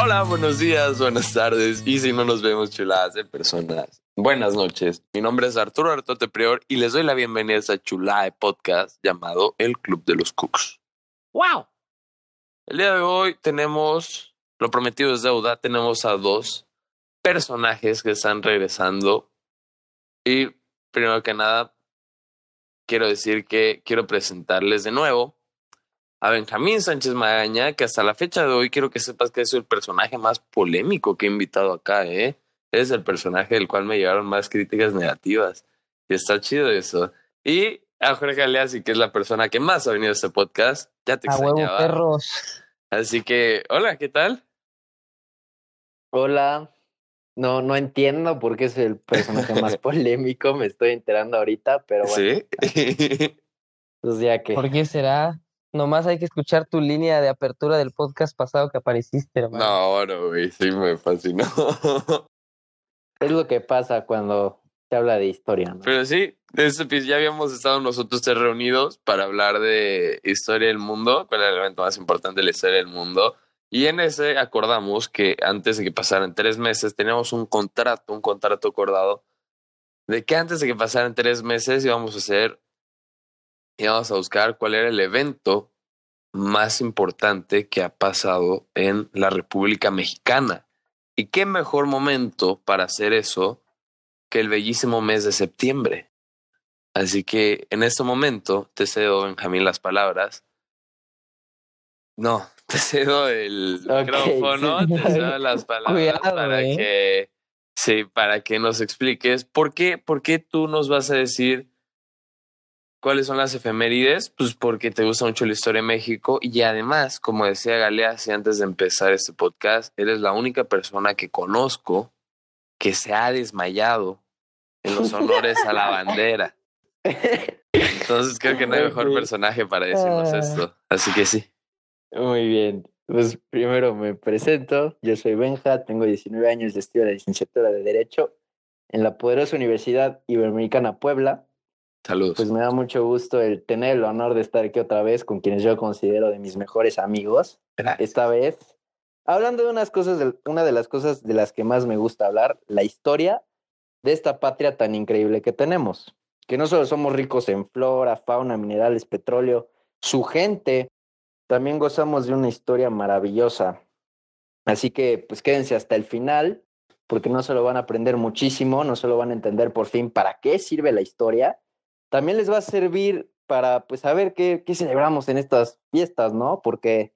Hola, buenos días, buenas tardes y si no nos vemos chuladas de personas. Buenas noches, mi nombre es Arturo Artote Prior y les doy la bienvenida a esta chulada de podcast llamado El Club de los Cooks. ¡Wow! El día de hoy tenemos, lo prometido es deuda, tenemos a dos personajes que están regresando y primero que nada quiero decir que quiero presentarles de nuevo a Benjamín Sánchez Magaña, que hasta la fecha de hoy quiero que sepas que es el personaje más polémico que he invitado acá, ¿eh? Es el personaje del cual me llegaron más críticas negativas. Y está chido eso. Y a Jorge Aleasi, que es la persona que más ha venido a este podcast. Ya te A huevo, perros. Así que, hola, ¿qué tal? Hola. No, no entiendo por qué es el personaje más polémico, me estoy enterando ahorita, pero bueno, Sí. pues ya que. ¿Por qué será? Nomás hay que escuchar tu línea de apertura del podcast pasado que apareciste, hermano. no, ahora, güey, sí me fascinó. Es lo que pasa cuando se habla de historia, ¿no? Pero sí, este ya habíamos estado nosotros tres reunidos para hablar de historia del mundo, cuál era el evento más importante de la historia del mundo. Y en ese acordamos que antes de que pasaran tres meses teníamos un contrato, un contrato acordado de que antes de que pasaran tres meses íbamos a hacer, íbamos a buscar cuál era el evento más importante que ha pasado en la República Mexicana. Y qué mejor momento para hacer eso que el bellísimo mes de septiembre. Así que en este momento te cedo, Benjamín, las palabras. No, te cedo el Ok, micrófono, te cedo las palabras Cuidado, para eh. que sí, para que nos expliques por qué, por qué tú nos vas a decir cuáles son las efemérides, pues porque te gusta mucho la historia de México y además, como decía Galeazzi antes de empezar este podcast, eres la única persona que conozco que se ha desmayado en los honores a la bandera. Entonces creo que no hay mejor personaje para decirnos Ah. esto. Así que sí. Muy bien. Pues primero me presento. Yo soy Benja, tengo 19 años y estudio la licenciatura de Derecho en la poderosa Universidad Iberoamericana Puebla. Saludos. Pues me da mucho gusto el tener el honor de estar aquí otra vez con quienes yo considero de mis mejores amigos. Esta vez, hablando de unas cosas, de- una de las cosas de las que más me gusta hablar, la historia de esta patria tan increíble que tenemos. Que no solo somos ricos en flora, fauna, minerales, petróleo, su gente, también gozamos de una historia maravillosa. Así que, pues quédense hasta el final, porque no solo van a aprender muchísimo, no solo van a entender por fin para qué sirve la historia, también les va a servir para pues saber qué, qué celebramos en estas fiestas, ¿no? Porque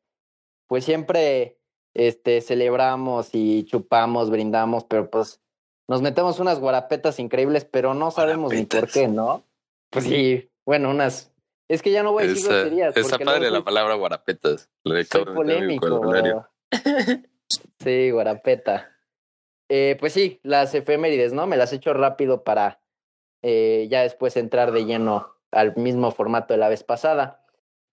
pues siempre este, celebramos y chupamos, brindamos, pero pues nos metemos unas guarapetas increíbles, pero no sabemos ni por qué, ¿no? Pues sí, bueno, unas... Es que ya no voy a decir Está, groserías. está padre la palabra guarapetas. Le soy polémico. sí, guarapeta. Eh, pues sí, las efemérides, ¿no? Me las echo rápido para eh, ya después entrar de lleno al mismo formato de la vez pasada.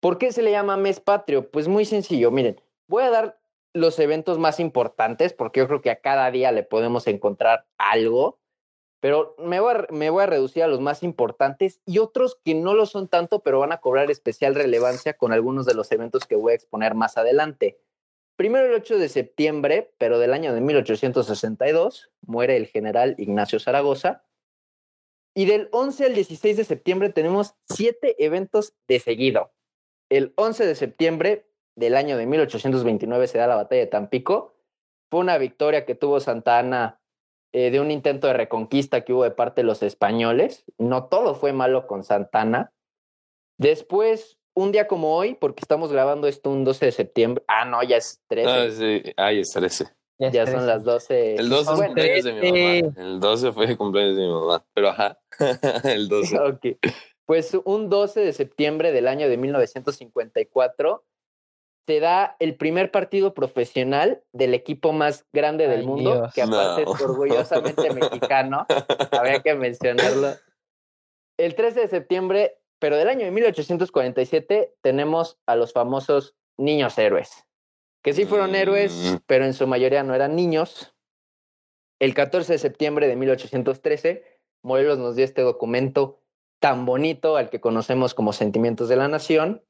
¿Por qué se le llama mes patrio? Pues muy sencillo, miren, voy a dar los eventos más importantes porque yo creo que a cada día le podemos encontrar algo, pero me voy a, me voy a reducir a los más importantes y otros que no lo son tanto, pero van a cobrar especial relevancia con algunos de los eventos que voy a exponer más adelante. Primero el 8 de septiembre, pero del año de 1862, muere el general Ignacio Zaragoza. Y del 11 al 16 de septiembre tenemos siete eventos de seguido. El 11 de septiembre del año de 1829 se da la batalla de Tampico. Fue una victoria que tuvo Santa Ana eh, de un intento de reconquista que hubo de parte de los españoles. No todo fue malo con Santa Ana. Después, un día como hoy, porque estamos grabando esto un 12 de septiembre. Ah, no, ya es 13. Ah. Ay, es 13. Ya son las 12. El 12 es Bueno, cumpleaños de mi trece. mamá. El 12 fue el cumpleaños de mi mamá. Pero ajá, el 12. Ok. Pues un 12 de septiembre del año de 1954 se da el primer partido profesional del equipo más grande del Ay, mundo, Dios. que aparte No. es orgullosamente mexicano. Había que mencionarlo. El 13 de septiembre, pero del año de 1847, tenemos a los famosos niños héroes, que sí fueron Mm. héroes, pero en su mayoría no eran niños. El 14 de septiembre de 1813, Morelos nos dio este documento tan bonito al que conocemos como Sentimientos de la Nación.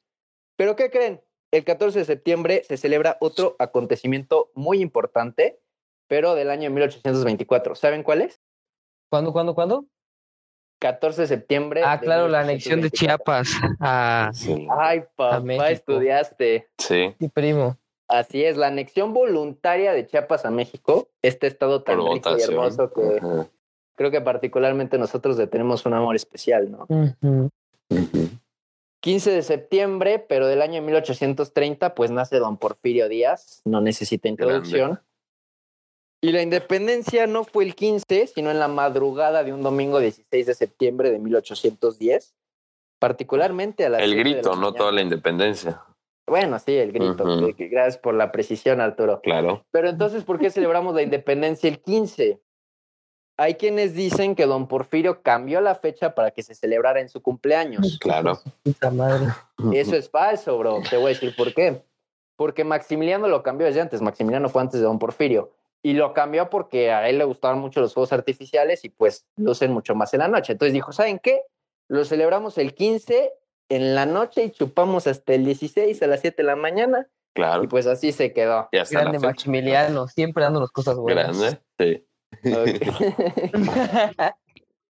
Pero ¿qué creen? el 14 de septiembre se celebra otro acontecimiento muy importante, pero del año 1824. ¿Saben cuál es? ¿Cuándo, cuándo, cuándo? 14 de septiembre. Ah, de claro, la anexión de 1824. Chiapas. Ah, Sí. Ay, papá, México. estudiaste. Sí. sí, primo. Así es, la anexión voluntaria de Chiapas a México, este estado tan Por rico y hermoso que creo que particularmente nosotros le tenemos un amor especial, ¿no? Ujú. Ujú. 15 de septiembre, pero del año 1830, pues nace don Porfirio Díaz, no necesita introducción. Y la independencia no fue el 15, sino en la madrugada de un domingo 16 de septiembre de 1810, particularmente a las El 7 de la grito, no mañana. toda la independencia. Bueno, sí, el grito. Gracias por la precisión, Arturo. Claro. Pero entonces, ¿por qué celebramos la independencia el 15? Hay quienes dicen que don Porfirio cambió la fecha para que se celebrara en su cumpleaños. Claro. Puta madre. Eso es falso, bro. Te voy a decir por qué. Porque Maximiliano lo cambió desde antes. Maximiliano fue antes de don Porfirio. Y lo cambió porque a él le gustaban mucho los fuegos artificiales y pues lucen mucho más en la noche. Entonces dijo, ¿saben qué? Lo celebramos el 15 en la noche y chupamos hasta el 16 a las 7 de la mañana. Claro. Y pues así se quedó. Y hasta Grande la fecha. Maximiliano, siempre dándonos cosas buenas. Grande. Sí. Ok.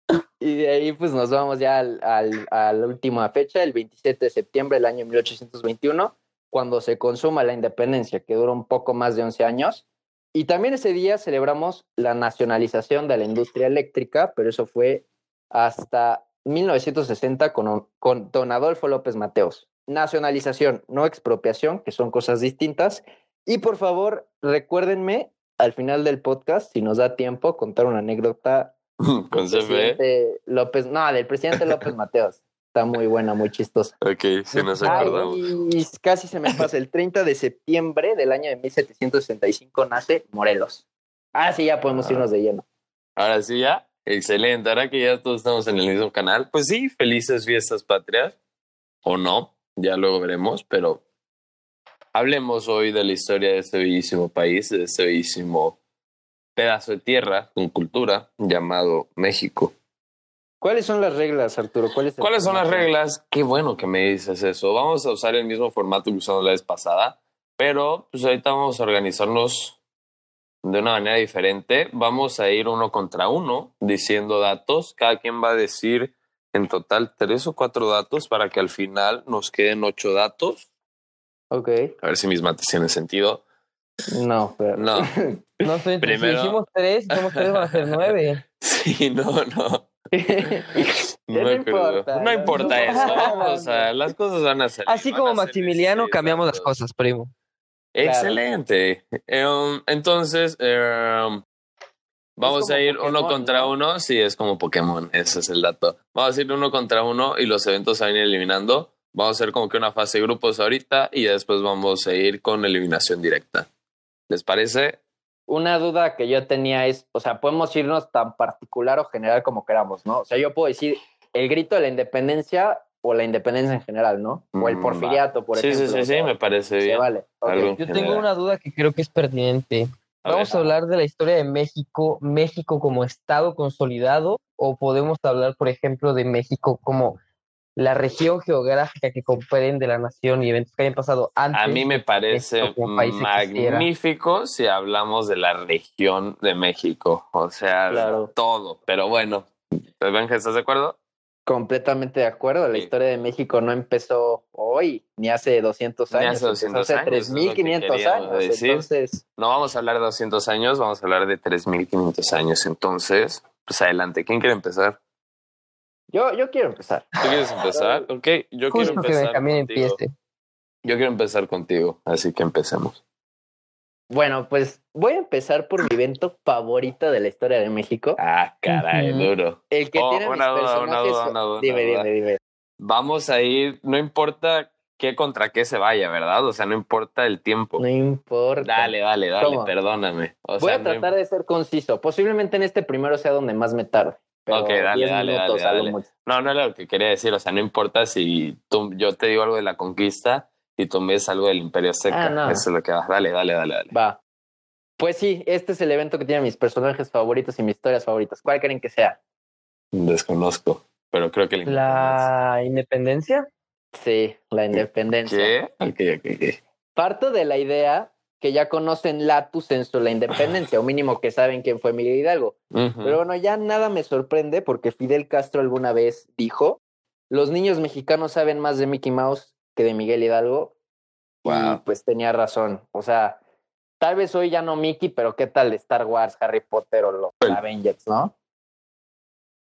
y de ahí pues nos vamos ya al, al- a la última fecha, el 27 de septiembre del año 1821, cuando se consuma la independencia, que dura un poco más de 11 años. Y también ese día celebramos la nacionalización de la industria eléctrica, pero eso fue hasta 1960 con, con don Adolfo López Mateos. Nacionalización, no expropiación, que son cosas distintas. Y por favor, recuérdenme al final del podcast, si nos da tiempo, contar una anécdota Con del CFE. presidente López, no, del presidente López Mateos. Está muy buena, muy chistosa. Ok, sí nos Ay, acordamos. y casi se me pasa. El 30 de septiembre del año de 1765 nace Morelos. Ah, sí, ya podemos Ah. irnos de lleno. Ahora sí ya. Excelente. Ahora que ya todos estamos en el mismo canal, pues sí, felices fiestas patrias. O no, ya luego veremos, pero hablemos hoy de la historia de este bellísimo país, de este bellísimo pedazo de tierra con cultura llamado México. ¿Cuáles son las reglas, Arturo? ¿Cuál ¿Cuáles son las reglas? Qué bueno que me dices eso. Vamos a usar el mismo formato que usamos la vez pasada, pero pues ahorita vamos a organizarnos de una manera diferente. Vamos a ir uno contra uno diciendo datos. Cada quien va a decir en total tres o cuatro datos para que al final nos queden ocho datos. Ok. A ver si mis mates tienen sentido. No, pero... No, No Primero- Si hicimos tres, somos tres, van a ser nueve. sí, no, no. No me importa. No no importa eso. Vamos a, las cosas van a salir. Así como ser Maximiliano, cambiamos las cosas, primo. Excelente. Em, entonces, em, vamos a ir Pokémon, uno contra ¿no? uno. Sí, es como Pokémon, ese es el dato. Vamos a ir uno contra uno y los eventos se van a ir eliminando. Vamos a hacer como que una fase de grupos ahorita y después vamos a ir con eliminación directa. ¿Les parece? Una duda que yo tenía es, o sea, podemos irnos tan particular o general como queramos, ¿no? O sea, yo puedo decir el grito de la independencia o la independencia en general, ¿no? O el Mm, porfiriato, por sí, ejemplo. sí, sí, sí, sea, me parece bien. vale. Yo general. tengo una duda que creo que es pertinente. A ¿Vamos ver. a hablar de la historia de México, México como Estado consolidado, o podemos hablar, por ejemplo, de México como la región geográfica que comprende la nación y eventos que hayan pasado antes? A mí me parece magnífico si hablamos de la región de México. O sea, Claro. todo. Pero bueno, Benja, ¿estás de acuerdo? Completamente de acuerdo. La Sí. historia de México no empezó hoy, ni hace 200 Ni años. hace 200 empezó años, hace es lo que 3500 queríamos años. decir. Entonces, No vamos a hablar de 200 años, vamos a hablar de 3.500 años. Entonces, pues adelante. ¿Quién quiere empezar? yo, yo quiero empezar. ¿Tú quieres empezar? Ok, yo quiero Justo que empezar Benjamín contigo. empiece. Yo quiero empezar contigo, así que empecemos. Bueno, pues voy a empezar por mi evento favorito de la historia de México. Ah, caray, duro. El que Oh, tiene mis una duda, personajes. duda, una duda, dime, una duda. dime, dime. Vamos a ir, no importa qué contra qué se vaya, ¿verdad? O sea, no importa el tiempo. No importa. Dale, dale, dale, ¿Cómo? perdóname. O Voy sea, a no tratar de ser conciso. Posiblemente en este primero sea donde más me tarde. Pero Ok, dale, 10 dale, minutos dale. No, no era lo que quería decir. O sea, no importa si tú, yo te digo algo de la conquista y dices algo del Imperio Azteca. Ah, no. Eso es lo que va. Dale, dale, dale, dale. Va. Pues sí, este es el evento que tiene mis personajes favoritos y mis historias favoritas. ¿Cuál creen que sea? Desconozco, pero creo que el ¿La independencia? Sí, la independencia. ¿Qué? Ok, ok, ok. Parto de la idea que ya conocen Latus Sensu la independencia, o mínimo que saben quién fue Miguel Hidalgo. Pero bueno, ya nada me sorprende porque Fidel Castro alguna vez dijo, los niños mexicanos saben más de Mickey Mouse que de Miguel Hidalgo. Y pues tenía razón. O sea, tal vez hoy ya no Mickey, pero ¿qué tal Star Wars, Harry Potter o los. Avengers, no?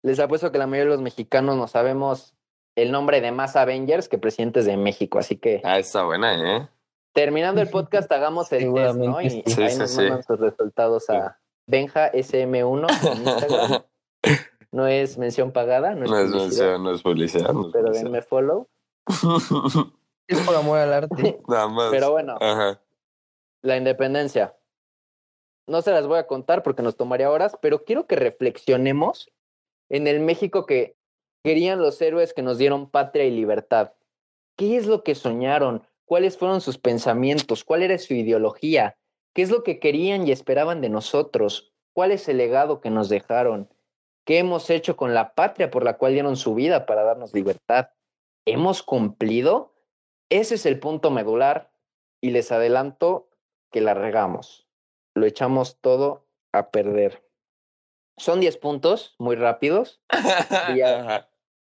Les apuesto que la mayoría de los mexicanos no sabemos el nombre de más Avengers que presidentes de México. Así que Ah, está buena, ¿eh? terminando el podcast, hagamos el test, ¿no? Y sí. ahí Sí, nos mandan sus resultados a Benja SM1 en Instagram. No es mención pagada, no es, No es publicidad, mención, no es publicidad. No es pero publicidad. denme follow. Es por amor al arte. Nada más. Pero bueno, Ajá. la independencia. No se las voy a contar porque nos tomaría horas, pero quiero que reflexionemos en el México que querían los héroes que nos dieron patria y libertad. ¿Qué es lo que soñaron? ¿Cuáles fueron sus pensamientos? ¿Cuál era su ideología? ¿Qué es lo que querían y esperaban de nosotros? ¿Cuál es el legado que nos dejaron? ¿Qué hemos hecho con la patria por la cual dieron su vida para darnos libertad? ¿Hemos cumplido? Ese es el punto medular y les adelanto que la regamos. Lo echamos todo a perder. Son 10 puntos, muy rápidos.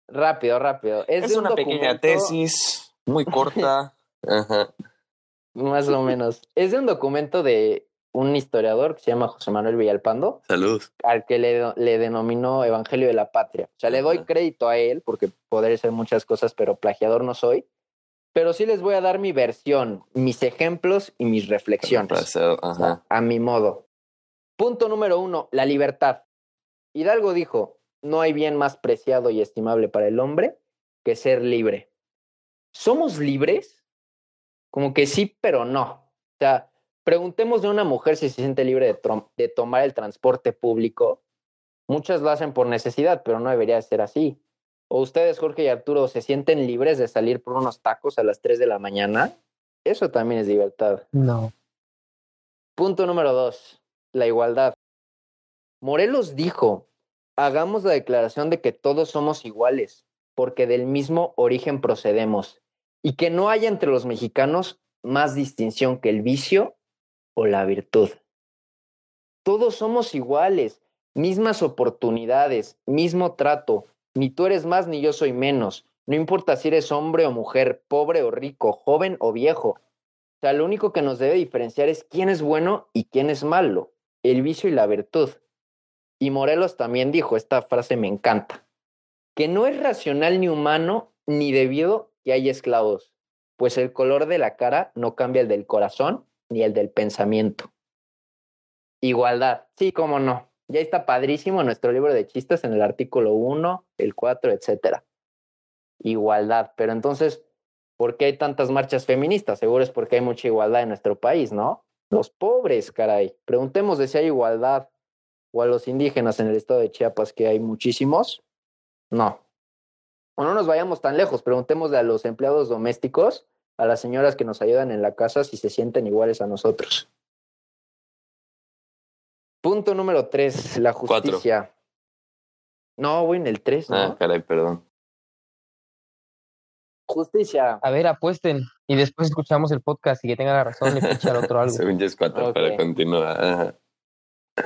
Rápido, rápido. Es, Es de un una pequeña tesis muy corta. Ajá. Más o menos. Es de un documento de un historiador que se llama José Manuel Villalpando, Salud. al que le, le denominó Evangelio de la Patria. O sea, le doy crédito a él, porque podré ser muchas cosas, pero plagiador no soy. Pero sí les voy a dar mi versión, mis ejemplos y mis reflexiones. O sea, a mi modo. Punto número uno, la libertad. Hidalgo dijo, no hay bien más preciado y estimable para el hombre que ser libre. ¿Somos libres? Como que sí, pero no. O sea, preguntemos de una mujer si se siente libre de, tomar el transporte público. Muchas lo hacen por necesidad, pero no debería ser así. ¿O ustedes, Jorge y Arturo, se sienten libres de salir por unos tacos a las 3 de la mañana? Eso también es libertad. No. Punto número dos, la igualdad. Morelos dijo, hagamos la declaración de que todos somos iguales, porque del mismo origen procedemos, y que no haya entre los mexicanos más distinción que el vicio o la virtud. Todos somos iguales, mismas oportunidades, mismo trato, ni tú eres más ni yo soy menos, no importa si eres hombre o mujer, pobre o rico, joven o viejo. O sea, lo único que nos debe diferenciar es quién es bueno y quién es malo, el vicio y la virtud. Y Morelos también dijo, esta frase me encanta, que no es racional ni humano ni debido que haya esclavos, pues el color de la cara no cambia el del corazón ni el del pensamiento. Igualdad, sí, cómo no. Ya está padrísimo nuestro libro de chistes en el artículo 1, el 4, etcétera. Igualdad, pero entonces, ¿por qué hay tantas marchas feministas? Seguro es porque hay mucha igualdad en nuestro país, ¿no? Los pobres, caray. Preguntemos de si hay igualdad o a los indígenas en el estado de Chiapas, que hay muchísimos. No. O no nos vayamos tan lejos, preguntémosle a los empleados domésticos, a las señoras que nos ayudan en la casa, si se sienten iguales a nosotros. Punto número tres, la Cuatro. justicia. No, voy en el tres, ¿no? Ah, caray, perdón. Justicia. A ver, apuesten y después escuchamos el podcast y que tenga la razón le picha al otro algo. Según es cuatro, Ok. pero continúa. Ajá.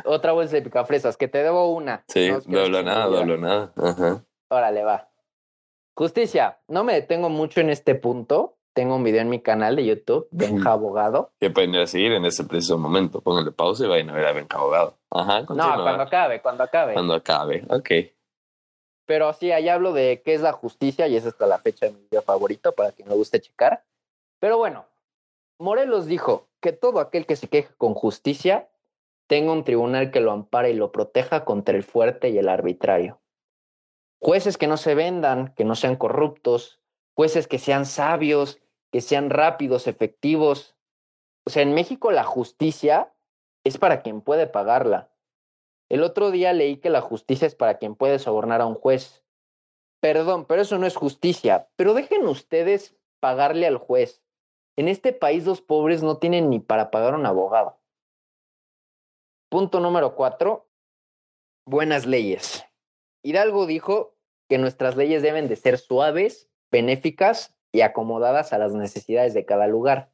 Otra bolsa de picafresas, que te debo una. Sí, No doblo nada, doblo nada. Ajá. Órale, va. Justicia. No me detengo mucho en este punto. Tengo un video en mi canal de YouTube, Benja Abogado. Que pueden ir a seguir en ese preciso momento. Pónganle pausa y vayan a ver a Ben Abogado. Ajá, continúa. No, cuando acabe, cuando acabe. Cuando acabe. Ok. Pero sí, ahí hablo de qué es la justicia y es hasta la fecha de mi video favorito para quien le guste checar. Pero bueno, Morelos dijo que todo aquel que se queje con justicia tenga un tribunal que lo ampare y lo proteja contra el fuerte y el arbitrario. Jueces que no se vendan, que no sean corruptos, jueces que sean sabios, que sean rápidos, efectivos. O sea, en México la justicia es para quien puede pagarla. El otro día leí que la justicia es para quien puede sobornar a un juez. Perdón, pero eso no es justicia. Pero dejen ustedes pagarle al juez. En este país los pobres no tienen ni para pagar un abogado. Punto número cuatro. Buenas leyes. Hidalgo dijo que nuestras leyes deben de ser suaves, benéficas y acomodadas a las necesidades de cada lugar.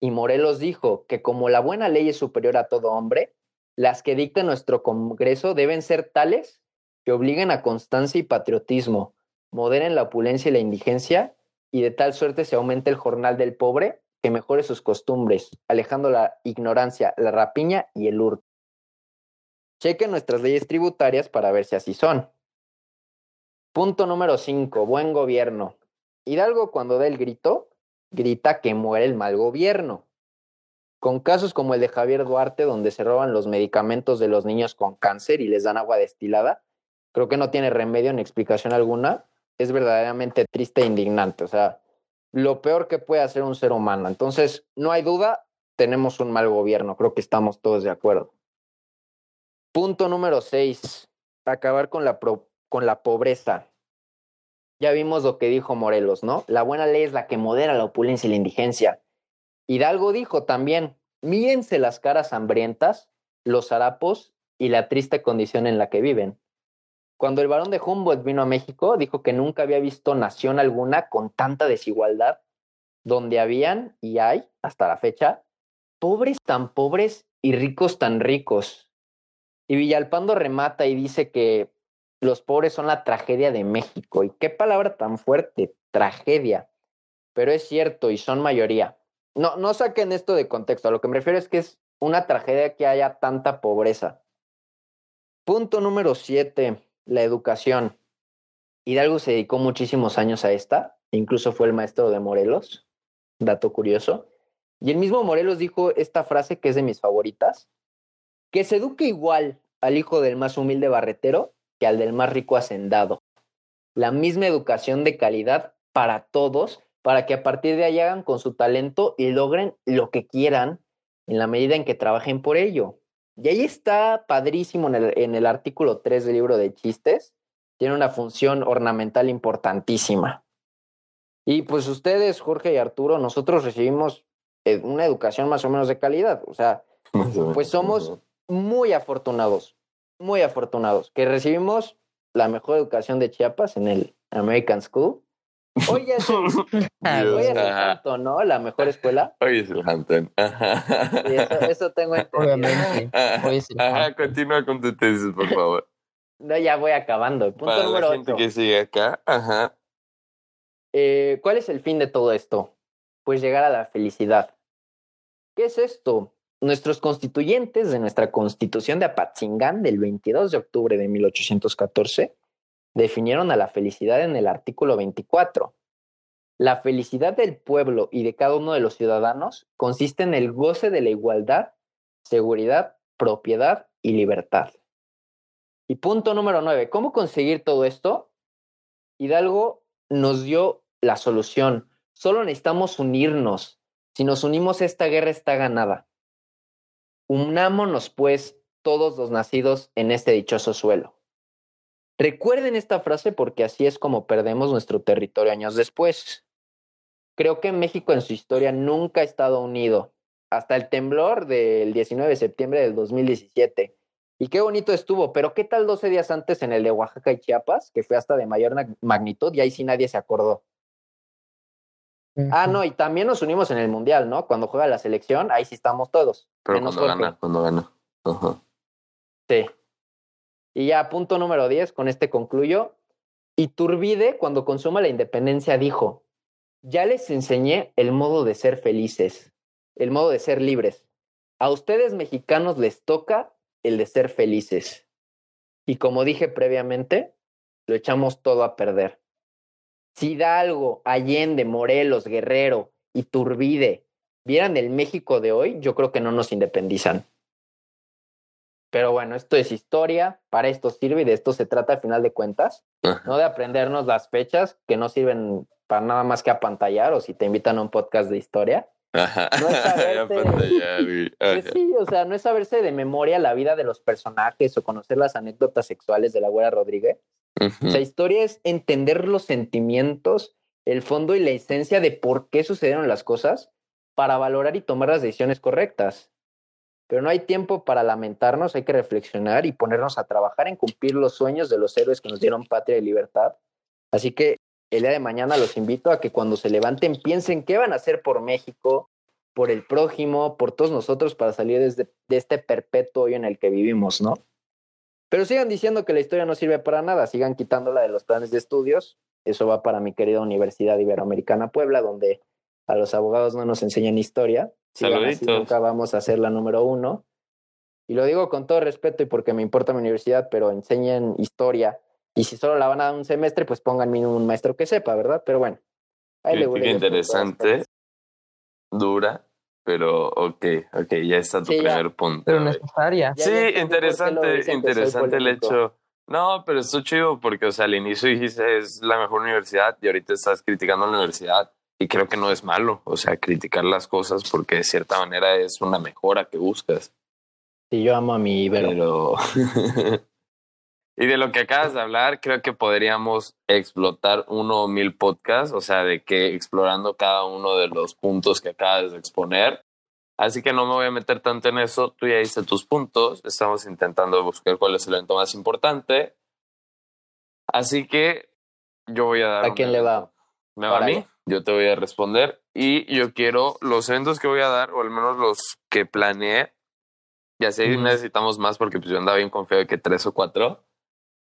Y Morelos dijo que como la buena ley es superior a todo hombre, las que dicta nuestro Congreso deben ser tales que obliguen a constancia y patriotismo, moderen la opulencia y la indigencia, y de tal suerte se aumente el jornal del pobre que mejore sus costumbres, alejando la ignorancia, la rapiña y el hurto. Chequen nuestras leyes tributarias para ver si así son. Punto número 5. Buen gobierno. Hidalgo cuando da el grito, grita que muere el mal gobierno. Con casos como el de Javier Duarte, donde se roban los medicamentos de los niños con cáncer y les dan agua destilada, creo que no tiene remedio ni explicación alguna. Es verdaderamente triste e indignante. O sea, lo peor que puede hacer un ser humano. Entonces, no hay duda, tenemos un mal gobierno. Creo que estamos todos de acuerdo. Punto número seis, acabar con la, con la pobreza. Ya vimos lo que dijo Morelos, ¿no? La buena ley es la que modera la opulencia y la indigencia. Hidalgo dijo también, mírense las caras hambrientas, los harapos y la triste condición en la que viven. Cuando el varón de Humboldt vino a México, dijo que nunca había visto nación alguna con tanta desigualdad, donde habían y hay, hasta la fecha, pobres tan pobres y ricos tan ricos. Y Villalpando remata y dice que los pobres son la tragedia de México. Y qué palabra tan fuerte, tragedia. Pero es cierto y son mayoría. No, no saquen esto de contexto. A lo que me refiero es que es una tragedia que haya tanta pobreza. Punto número siete, la educación. Hidalgo se dedicó muchísimos años a esta, incluso fue el maestro de Morelos, dato curioso. Y el mismo Morelos dijo esta frase que es de mis favoritas, que se eduque igual al hijo del más humilde barretero que al del más rico hacendado. La misma educación de calidad para todos, para que a partir de ahí hagan con su talento y logren lo que quieran en la medida en que trabajen por ello. Y ahí está padrísimo en el, en el artículo 3 del libro de chistes. Tiene una función ornamental importantísima. Y pues ustedes, Jorge y Arturo, nosotros recibimos eh, una educación más o menos de calidad. O sea, pues somos muy afortunados, muy afortunados, que recibimos la mejor educación de Chiapas en el American School. Hoy es el, hoy es el Hampton, ¿no? La mejor escuela. Hoy es el Hampton. Y eso, eso tengo entendido. Obviamente. Hoy es el Ajá, continúa con tu tesis, por favor. No, ya voy acabando. Punto Para número la gente que sigue acá, ajá. Eh, ¿Cuál es el fin de todo esto? Pues llegar a la felicidad. ¿Qué es esto? Nuestros constituyentes de nuestra constitución de Apatzingán del 22 de octubre de 1814 definieron a la felicidad en el artículo 24. La felicidad del pueblo y de cada uno de los ciudadanos consiste en el goce de la igualdad, seguridad, propiedad y libertad. Y punto número nueve, ¿cómo conseguir todo esto? Hidalgo nos dio la solución. Solo necesitamos unirnos. Si nos unimos, esta guerra está ganada. Unámonos, pues, todos los nacidos en este dichoso suelo. Recuerden esta frase porque así es como perdemos nuestro territorio años después. Creo que México en su historia nunca ha estado unido, hasta el temblor del 19 de septiembre del 2017. Y qué bonito estuvo, pero ¿qué tal 12 días antes en el de Oaxaca y Chiapas, que fue hasta de mayor magnitud y ahí sí nadie se acordó? Ah, no, y también nos unimos en el Mundial, ¿no? Cuando juega la selección, ahí sí estamos todos. Pero cuando gana, cuando gana. Sí. Y ya, punto número 10, con este concluyo. Iturbide, cuando consuma la independencia, dijo, ya les enseñé el modo de ser felices, el modo de ser libres. A ustedes mexicanos les toca el de ser felices. Y como dije previamente, lo echamos todo a perder. Si Hidalgo, Allende, Morelos, Guerrero, Iturbide vieran el México de hoy, yo creo que no nos independizan. Pero bueno, esto es historia, para esto sirve y de esto se trata al final de cuentas, Ajá. no de aprendernos las fechas que no sirven para nada más que apantallar o si te invitan a un podcast de historia. Ajá. No es saberse-. Pues sí, o sea, no es saberse de memoria la vida de los personajes o conocer las anécdotas sexuales de la güera Rodríguez. Sea, historia es entender los sentimientos, el fondo y la esencia de por qué sucedieron las cosas para valorar y tomar las decisiones correctas. Pero no hay tiempo para lamentarnos, hay que reflexionar y ponernos a trabajar en cumplir los sueños de los héroes que nos dieron patria y libertad. Así que el día de mañana los invito a que cuando se levanten piensen qué van a hacer por México, por el prójimo, por todos nosotros para salir de este perpetuo hoyo en el que vivimos, ¿no? Pero sigan diciendo que la historia no sirve para nada, sigan quitándola de los planes de estudios. Eso va para mi querida Universidad Iberoamericana Puebla, donde a los abogados no nos enseñan historia. Saluditos. nunca vamos a ser la número uno. Y lo digo con todo respeto y porque me importa mi universidad, pero enseñen historia. Y si solo la van a dar un semestre, pues pongan mínimo un maestro que sepa, ¿verdad? Pero bueno. Ahí le interesante, dura, pero ok, ok, ya está tu primer punto. Pero necesaria. Sí, interesante, interesante el hecho. No, pero esto chido porque, o sea, al inicio dijiste es la mejor universidad y ahorita estás criticando la universidad y creo que no es malo, o sea, criticar las cosas porque de cierta manera es una mejora que buscas. Sí, yo amo a mi Ibero. Pero... Y de lo que acabas de hablar, creo que podríamos explotar uno o mil podcasts, o sea, de que explorando cada uno de los puntos que acabas de exponer. Así que no me voy a meter tanto en eso. Tú ya diste tus puntos. Estamos intentando buscar cuál es el evento más importante. Así que yo voy a dar. ¿A quién le va? ¿Me va a mí? Yo te voy a responder. Y yo quiero los eventos que voy a dar, o al menos los que planeé. Ya sé, necesitamos más porque pues yo andaba bien confiado de que tres o cuatro.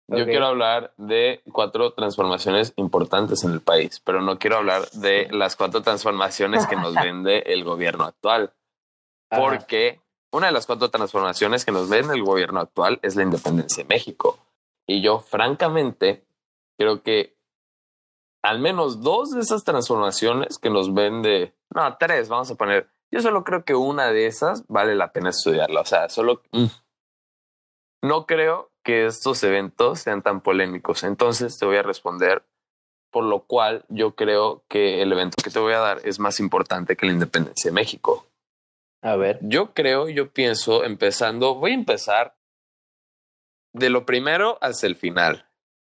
Yo quiero hablar de cuatro transformaciones importantes en el país, pero no quiero hablar de las cuatro transformaciones que nos vende el gobierno actual. Porque una de las cuatro transformaciones que nos vende el gobierno actual es la independencia de México. Y yo, francamente, creo que al menos dos de esas transformaciones que nos vende, no, tres, vamos a poner, yo solo creo que una de esas vale la pena estudiarla. O sea, solo mm, no creo que estos eventos sean tan polémicos. Entonces te voy a responder, por lo cual yo creo que el evento que te voy a dar es más importante que la independencia de México. A ver. Yo creo, yo pienso, empezando, voy a empezar de lo primero hasta el final,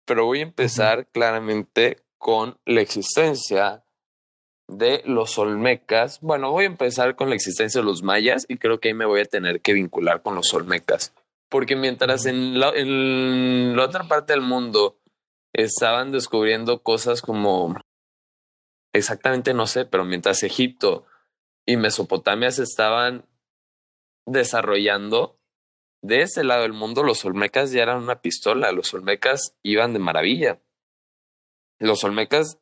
pero voy a empezar claramente con la existencia de los olmecas. Bueno, voy a empezar con la existencia de los mayas y creo que ahí me voy a tener que vincular con los olmecas. Porque mientras en la, en la otra parte del mundo estaban descubriendo cosas como exactamente no sé, pero mientras Egipto y Mesopotamia se estaban desarrollando, de ese lado del mundo los olmecas ya eran una pistola, los olmecas iban de maravilla. Los olmecas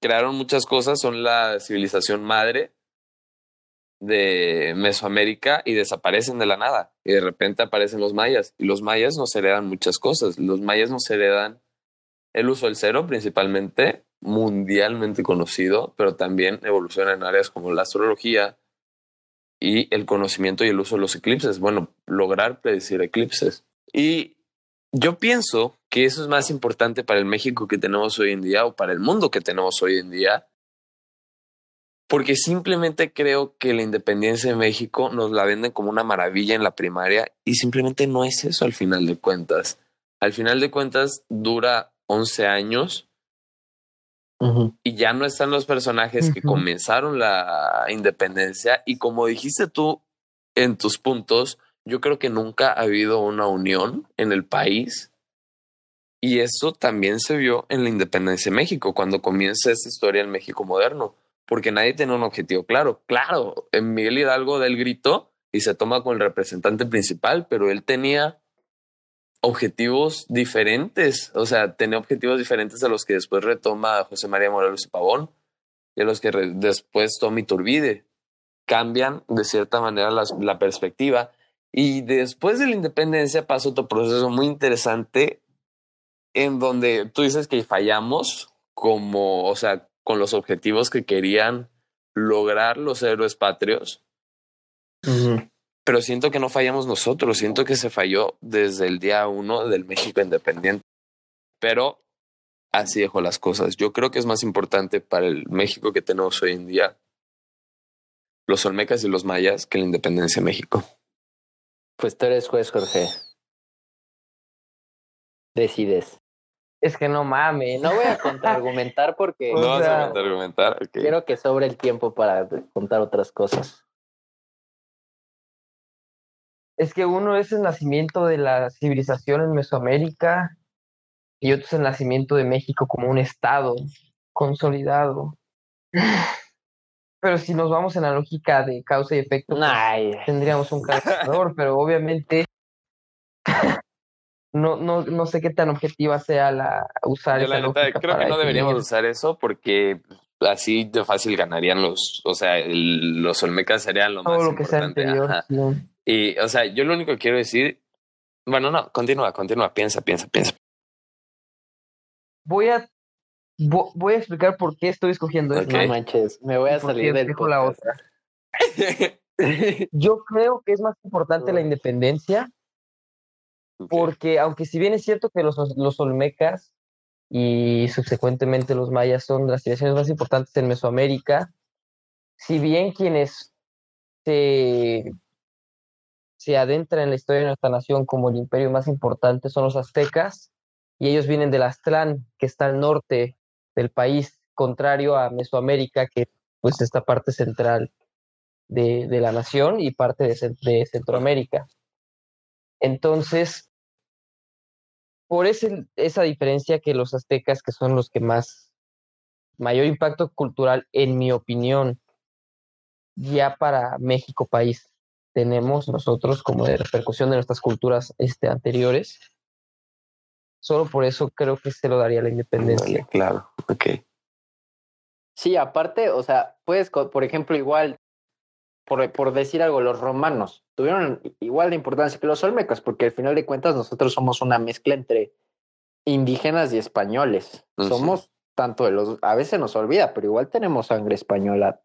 crearon muchas cosas, son la civilización madre de Mesoamérica y desaparecen de la nada. Y de repente aparecen los mayas. Y los mayas nos heredan muchas cosas. Los mayas nos heredan el uso del cero, principalmente mundialmente conocido, pero también evoluciona en áreas como la astrología y el conocimiento y el uso de los eclipses. Bueno, lograr predecir eclipses. Y yo pienso que eso es más importante para el México que tenemos hoy en día o para el mundo que tenemos hoy en día porque simplemente creo que la independencia de México nos la venden como una maravilla en la primaria y simplemente no es eso al final de cuentas. Al final de cuentas dura 11 años y ya no están los personajes que comenzaron la independencia y como dijiste tú en tus puntos, yo creo que nunca ha habido una unión en el país y eso también se vio en la independencia de México, cuando comienza esa historia en México moderno porque nadie tiene un objetivo claro. Claro, en Miguel Hidalgo del grito y se toma con el representante principal, pero él tenía objetivos diferentes, o sea, tenía objetivos diferentes a los que después retoma José María Morelos y Pavón y a los que después toma Iturbide. Cambian de cierta manera la perspectiva y después de la independencia pasa otro proceso muy interesante en donde tú dices que fallamos como, o sea, con los objetivos que querían lograr los héroes patrios. Pero siento que no fallamos nosotros, siento que se falló desde el día uno del México independiente. Pero así dejo las cosas. Yo creo que es más importante para el México que tenemos hoy en día los olmecas y los mayas que la independencia de México. Pues tú eres juez, Jorge. Decides. Es que no mames. No voy a contraargumentar porque. No vas a contraargumentar. Quiero que sobre el tiempo para contar otras cosas. Es que uno es el nacimiento de la civilización en Mesoamérica y otro es el nacimiento de México como un estado consolidado. Pero si nos vamos en la lógica de causa y efecto, pues, tendríamos un calculador, pero obviamente no, no, no sé qué tan objetiva sea la usar Yo esa la neta lógica creo que para no deberíamos definir. usar eso porque así de fácil ganarían los, o sea, el- los Olmecas serían lo todo más lo que sea importante. anterior. Y, o sea, yo lo único que quiero decir, bueno, no, continúa, continúa, piensa, piensa, piensa. Voy a vo- voy a explicar por qué estoy escogiendo eso. no manches, me voy a salir del la otra. Yo creo que es más importante la independencia porque aunque si bien es cierto que los, los olmecas y subsecuentemente los mayas son las civilizaciones más importantes en Mesoamérica, si bien quienes se, se adentran en la historia de nuestra nación como el imperio más importante son los aztecas, y ellos vienen del Aztlán, que está al norte del país, contrario a Mesoamérica, que pues esta parte central de, de la nación y parte de, de Centroamérica. Entonces, por ese- esa diferencia que los aztecas, que son los que más, mayor impacto cultural, en mi opinión, ya para México país tenemos nosotros como de repercusión de nuestras culturas este, anteriores. Solo por eso creo que se lo daría la independencia. Vale, claro, ok. Sí, aparte, o sea, puedes, por ejemplo, igual, por, por decir algo, los romanos tuvieron igual de importancia que los olmecas, porque al final de cuentas nosotros somos una mezcla entre indígenas y españoles. Ujú. Somos tanto de los, a veces nos olvida, pero igual tenemos sangre española,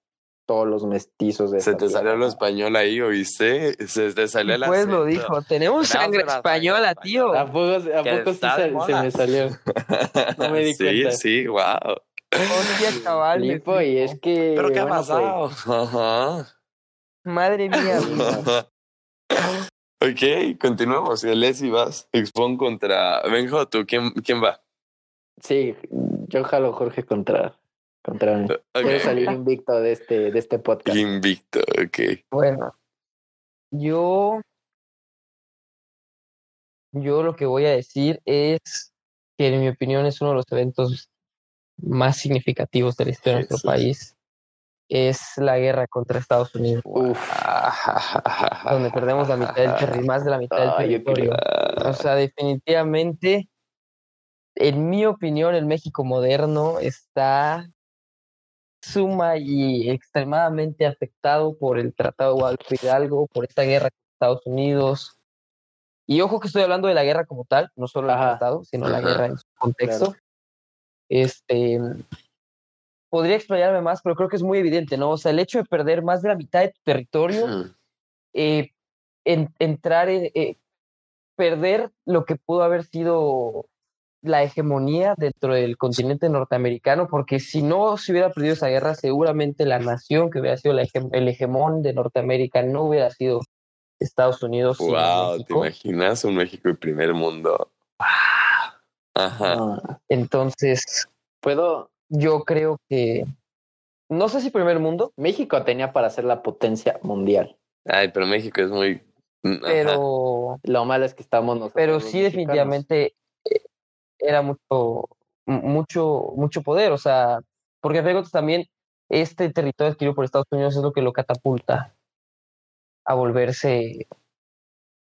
todos los mestizos de Se te salió tierra, lo ¿no? español ahí, ¿oíste? Se te salió el Pues lo dijo, tenemos sangre española, tío. ¿A poco, a poco sí se, se me salió? No me di sí, cuenta. sí, wow. Hostia, cabal, me Flipo, y es que... ¿Pero qué ha bueno, pues, pasado? Ajá. Madre mía, ok, continuamos. Leslie, vas. Expon contra Benjo, ¿tú quién, quién va? Sí, yo jalo Jorge contra, contra mí. Ok, Quiero salir invicto de este, de este podcast. Invicto, ok. Bueno, yo, yo lo que voy a decir es que en mi opinión es uno de los eventos más significativos de la historia de nuestro país. Es la guerra contra Estados Unidos, Uf, donde perdemos la mitad del terri- más de la mitad del territorio. O sea, definitivamente, en mi opinión, el México moderno está suma y extremadamente afectado por el Tratado de Guadalupe Hidalgo, por esta guerra con Estados Unidos. Y ojo que estoy hablando de la guerra como tal, no solo el Ajá. tratado, sino la guerra en su contexto. Este podría explayarme más, pero creo que es muy evidente, ¿no? O sea, el hecho de perder más de la mitad de tu territorio eh, en- entrar en eh, perder lo que pudo haber sido la hegemonía dentro del continente norteamericano, porque si no se hubiera perdido esa guerra, seguramente la nación que hubiera sido la hege- el hegemón de Norteamérica no hubiera sido Estados Unidos. Wow, ¿te imaginas un México y primer mundo? Wow. Ajá. Entonces, Puedo. Yo creo que, no sé si primer mundo, México tenía para ser la potencia mundial. Ay, pero México es muy. Ajá. pero... Lo malo es que estamos nosotros. pero sí mexicanos. definitivamente eh, era mucho mucho mucho poder o sea porque cuentas también este territorio adquirido por Estados Unidos es lo que lo catapulta a volverse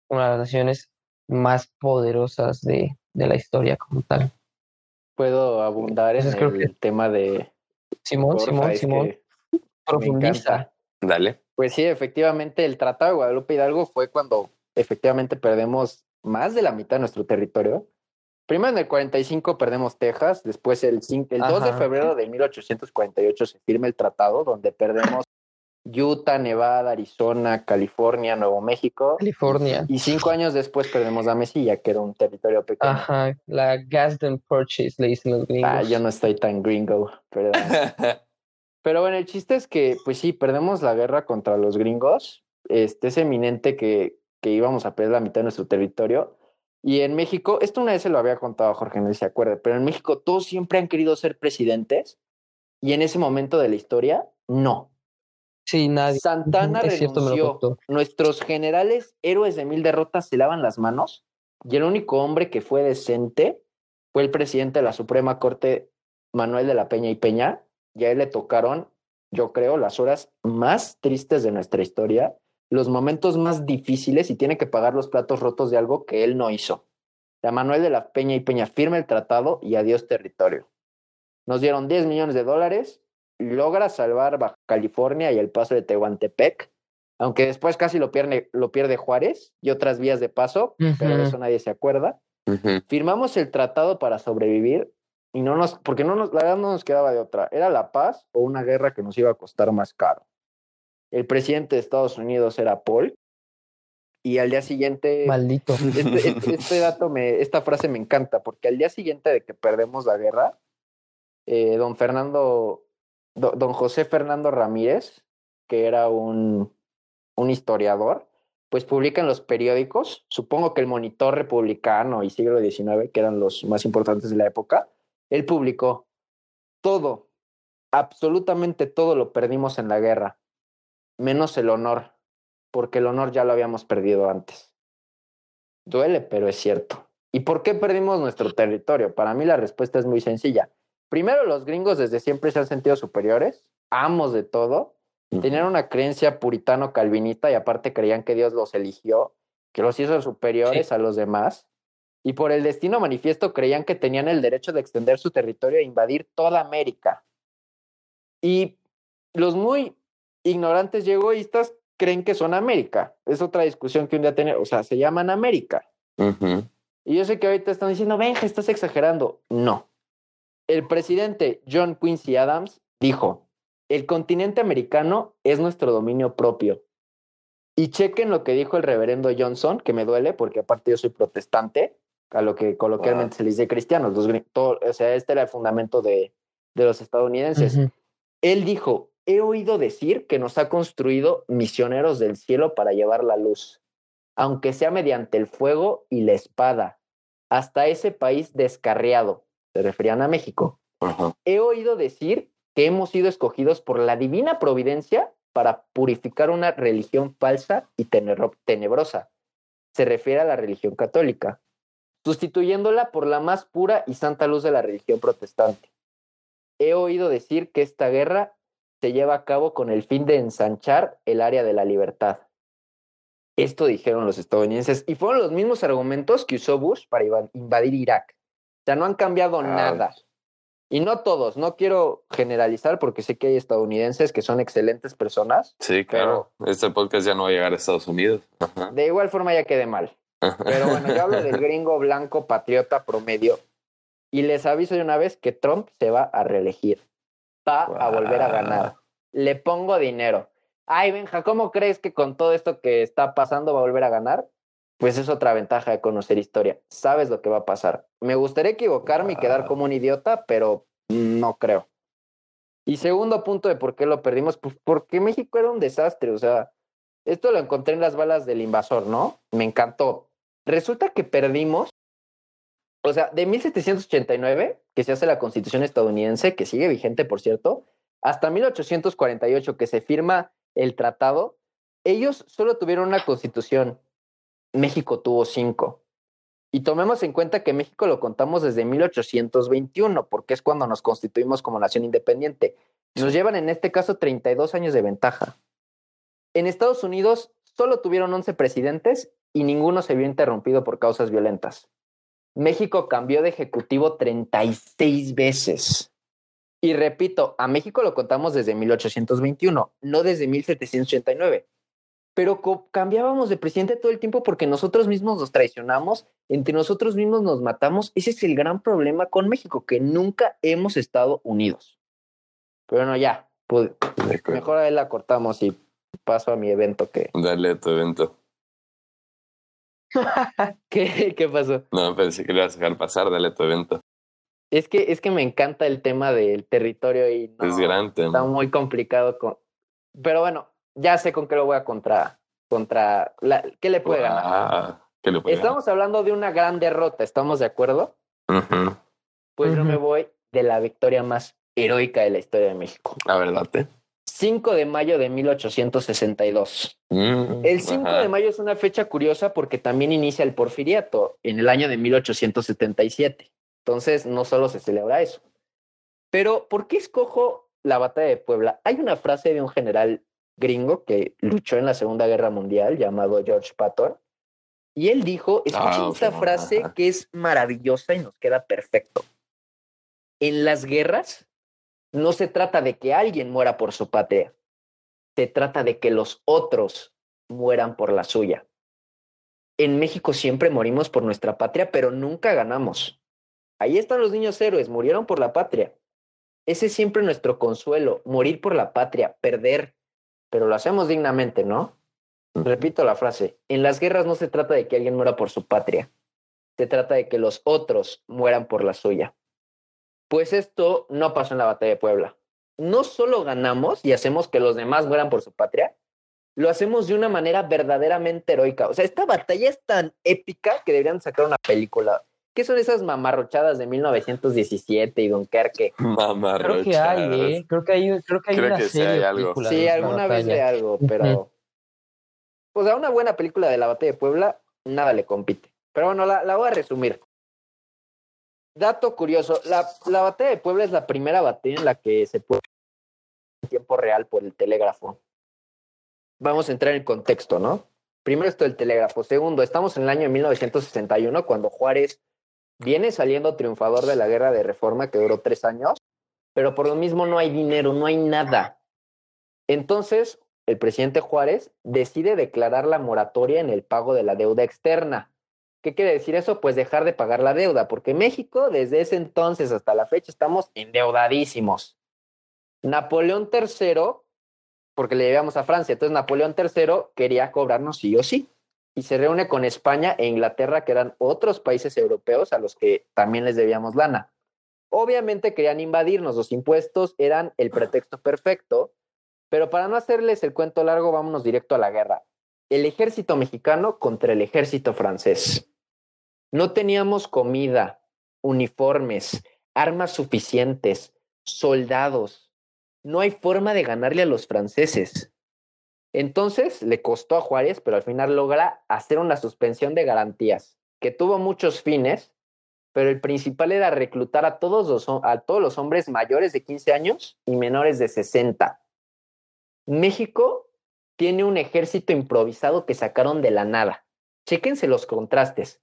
una de las naciones más poderosas de, de la historia como tal Puedo abundar en creo el tema de. Simón Porfa, Simón Simón profundiza. Dale. Pues sí, efectivamente, el Tratado de Guadalupe Hidalgo fue cuando efectivamente perdemos más de la mitad de nuestro territorio. Primero en el 45 perdemos Texas, después el, cin- el 2 de febrero de 1848 se firma el tratado donde perdemos Utah, Nevada, Arizona, California, Nuevo México. California Y cinco años después perdemos la Mesilla, que era un territorio pequeño. ajá la Gadsden Purchase le dicen los gringos Ah, yo no estoy tan gringo, perdón. Pero bueno, el chiste es que, pues sí, perdemos la guerra contra los gringos. Este es eminente que, que íbamos a perder la mitad de nuestro territorio. Y en México, esto una vez se lo había contado a Jorge, no sé si se acuerda, pero en México todos siempre han querido ser presidentes y en ese momento de la historia, no. Sí nadie Santana es renunció. Nuestros generales, héroes de mil derrotas, se lavan las manos y el único hombre que fue decente fue el presidente de la Suprema Corte, Manuel de la Peña y Peña, y a él le tocaron, yo creo, las horas más tristes de nuestra historia, los momentos más difíciles y tiene que pagar los platos rotos de algo que él no hizo. La Manuel de la Peña y Peña firma el tratado y adiós territorio. Nos dieron 10 millones de dólares, logra salvar Baja California y el paso de Tehuantepec, aunque después casi lo pierde, lo pierde Juárez y otras vías de paso, pero de eso nadie se acuerda. Firmamos el tratado para sobrevivir y no nos, porque no nos, la verdad no nos quedaba de otra. Era la paz o una guerra que nos iba a costar más caro. El presidente de Estados Unidos era Paul y al día siguiente. Maldito. Este, este, este dato me, esta frase me encanta porque al día siguiente de que perdemos la guerra, eh, don Fernando, don José Fernando Ramírez, que era un, un historiador, pues publica en los periódicos, supongo que el Monitor Republicano y Siglo XIX, que eran los más importantes de la época, él publicó todo, absolutamente todo lo perdimos en la guerra, menos el honor, porque el honor ya lo habíamos perdido antes. Duele, pero es cierto. ¿Y por qué perdimos nuestro territorio? Para mí la respuesta es muy sencilla. Primero, los gringos desde siempre se han sentido superiores, amos de todo, Tenían una creencia puritano-calvinista y aparte creían que Dios los eligió, que los hizo superiores a los demás. Y por el destino manifiesto creían que tenían el derecho de extender su territorio e invadir toda América. Y los muy ignorantes y egoístas creen que son América. Es otra discusión que un día tenemos, o sea, se llaman América. Y yo sé que ahorita están diciendo, venga, estás exagerando. No. El presidente John Quincy Adams dijo, el continente americano es nuestro dominio propio. Y chequen lo que dijo el reverendo Johnson, que me duele porque aparte yo soy protestante, a lo que coloquialmente se les dice cristianos. o sea, este era el fundamento de, de los estadounidenses. Él dijo, he oído decir que nos ha construido misioneros del cielo para llevar la luz, aunque sea mediante el fuego y la espada, hasta ese país descarriado. Se referían a México. He oído decir que hemos sido escogidos por la divina providencia para purificar una religión falsa y tenebrosa. Se refiere a la religión católica, sustituyéndola por la más pura y santa luz de la religión protestante. He oído decir que esta guerra se lleva a cabo con el fin de ensanchar el área de la libertad. Esto dijeron los estadounidenses y fueron los mismos argumentos que usó Bush para invadir Irak. O sea, no han cambiado nada. Y no todos, no quiero generalizar porque sé que hay estadounidenses que son excelentes personas. Sí, claro. este podcast ya no va a llegar a Estados Unidos. De igual forma ya quedé mal. Pero bueno, yo hablo del gringo blanco patriota promedio. Y les aviso de una vez que Trump se va a reelegir. Va a volver a ganar. Le pongo dinero. Ay, Benja, ¿cómo crees que con todo esto que está pasando va a volver a ganar? Pues es otra ventaja de conocer historia. Sabes lo que va a pasar. Me gustaría equivocarme y quedar como un idiota, pero no creo. Y segundo punto de por qué lo perdimos, pues porque México era un desastre. O sea, esto lo encontré en las balas del invasor, ¿no? Me encantó. Resulta que perdimos, o sea, de 1789, que se hace la constitución estadounidense, que sigue vigente, por cierto, hasta 1848, que se firma el tratado, ellos solo tuvieron una constitución México tuvo cinco. Y tomemos en cuenta que México lo contamos desde 1821, porque es cuando nos constituimos como nación independiente. Nos llevan en este caso 32 años de ventaja. En Estados Unidos solo tuvieron 11 presidentes y ninguno se vio interrumpido por causas violentas. México cambió de ejecutivo 36 veces. Y repito, a México lo contamos desde 1821, no desde 1789 pero cambiábamos de presidente todo el tiempo porque nosotros mismos nos traicionamos, entre nosotros mismos nos matamos. Ese es el gran problema con México, que nunca hemos estado unidos. Pero no, ya, pues, mejor ahí la cortamos y paso a mi evento que... Dale a tu evento. ¿Qué, ¿Qué pasó? No, pensé que le ibas a dejar pasar, dale a tu evento. Es que, es que me encanta el tema del territorio y es grande. Está muy complicado con... Pero bueno, ya sé con qué lo voy a contra, contra, la, ¿qué le puede ganar? estamos hablando de una gran derrota, ¿estamos de acuerdo? Pues yo me voy de la victoria más heroica de la historia de México. La verdad, 5 de mayo de 1862. Mm, el 5 de mayo es una fecha curiosa porque también inicia el porfiriato en el año de 1877. Entonces, no solo se celebra eso. Pero, ¿por qué escojo la batalla de Puebla? Hay una frase de un general gringo que luchó en la Segunda Guerra Mundial llamado George Patton. Y él dijo, escuchen Ah, esta frase ajá. que es maravillosa y nos queda perfecto. En las guerras no se trata de que alguien muera por su patria, se trata de que los otros mueran por la suya. En México siempre morimos por nuestra patria, pero nunca ganamos. Ahí están los niños héroes, murieron por la patria. Ese es siempre nuestro consuelo, morir por la patria, perder, pero lo hacemos dignamente, ¿no? Repito la frase, en las guerras no se trata de que alguien muera por su patria, se trata de que los otros mueran por la suya. Pues esto no pasó en la batalla de Puebla. No solo ganamos y hacemos que los demás mueran por su patria, lo hacemos de una manera verdaderamente heroica. O sea, esta batalla es tan épica que deberían sacar una película. ¿Qué son esas mamarrochadas de 1917 y Dunkerque? Creo que hay, ¿eh? Creo que hay, creo que hay Creo una que sí serie hay de algo. Sí, alguna vez de algo, pero. O sea, una buena película de la batalla de Puebla, nada le compite. Pero bueno, la, la voy a resumir. Dato curioso: la, la batalla de Puebla es la primera batalla en la que se puede en tiempo real por el telégrafo. Vamos a entrar en contexto, ¿no? Primero esto del telégrafo. Segundo, estamos en el año 1961, cuando Juárez viene saliendo triunfador de la guerra de reforma que duró tres años, pero por lo mismo no hay dinero, no hay nada. Entonces, el presidente Juárez decide declarar la moratoria en el pago de la deuda externa. ¿Qué quiere decir eso? Pues dejar de pagar la deuda, porque México desde ese entonces hasta la fecha estamos endeudadísimos. Napoleón III, porque le llevamos a Francia, entonces Napoleón III quería cobrarnos sí o sí. Y se reúne con España e Inglaterra, que eran otros países europeos a los que también les debíamos lana. Obviamente querían invadirnos, los impuestos eran el pretexto perfecto, pero para no hacerles el cuento largo, vámonos directo a la guerra. El ejército mexicano contra el ejército francés. No teníamos comida, uniformes, armas suficientes, soldados. No hay forma de ganarle a los franceses. Entonces le costó a Juárez, pero al final logra hacer una suspensión de garantías, que tuvo muchos fines, pero el principal era reclutar a todos los, a todos los hombres mayores de 15 años y menores de 60. México tiene un ejército improvisado que sacaron de la nada. Chéquense los contrastes.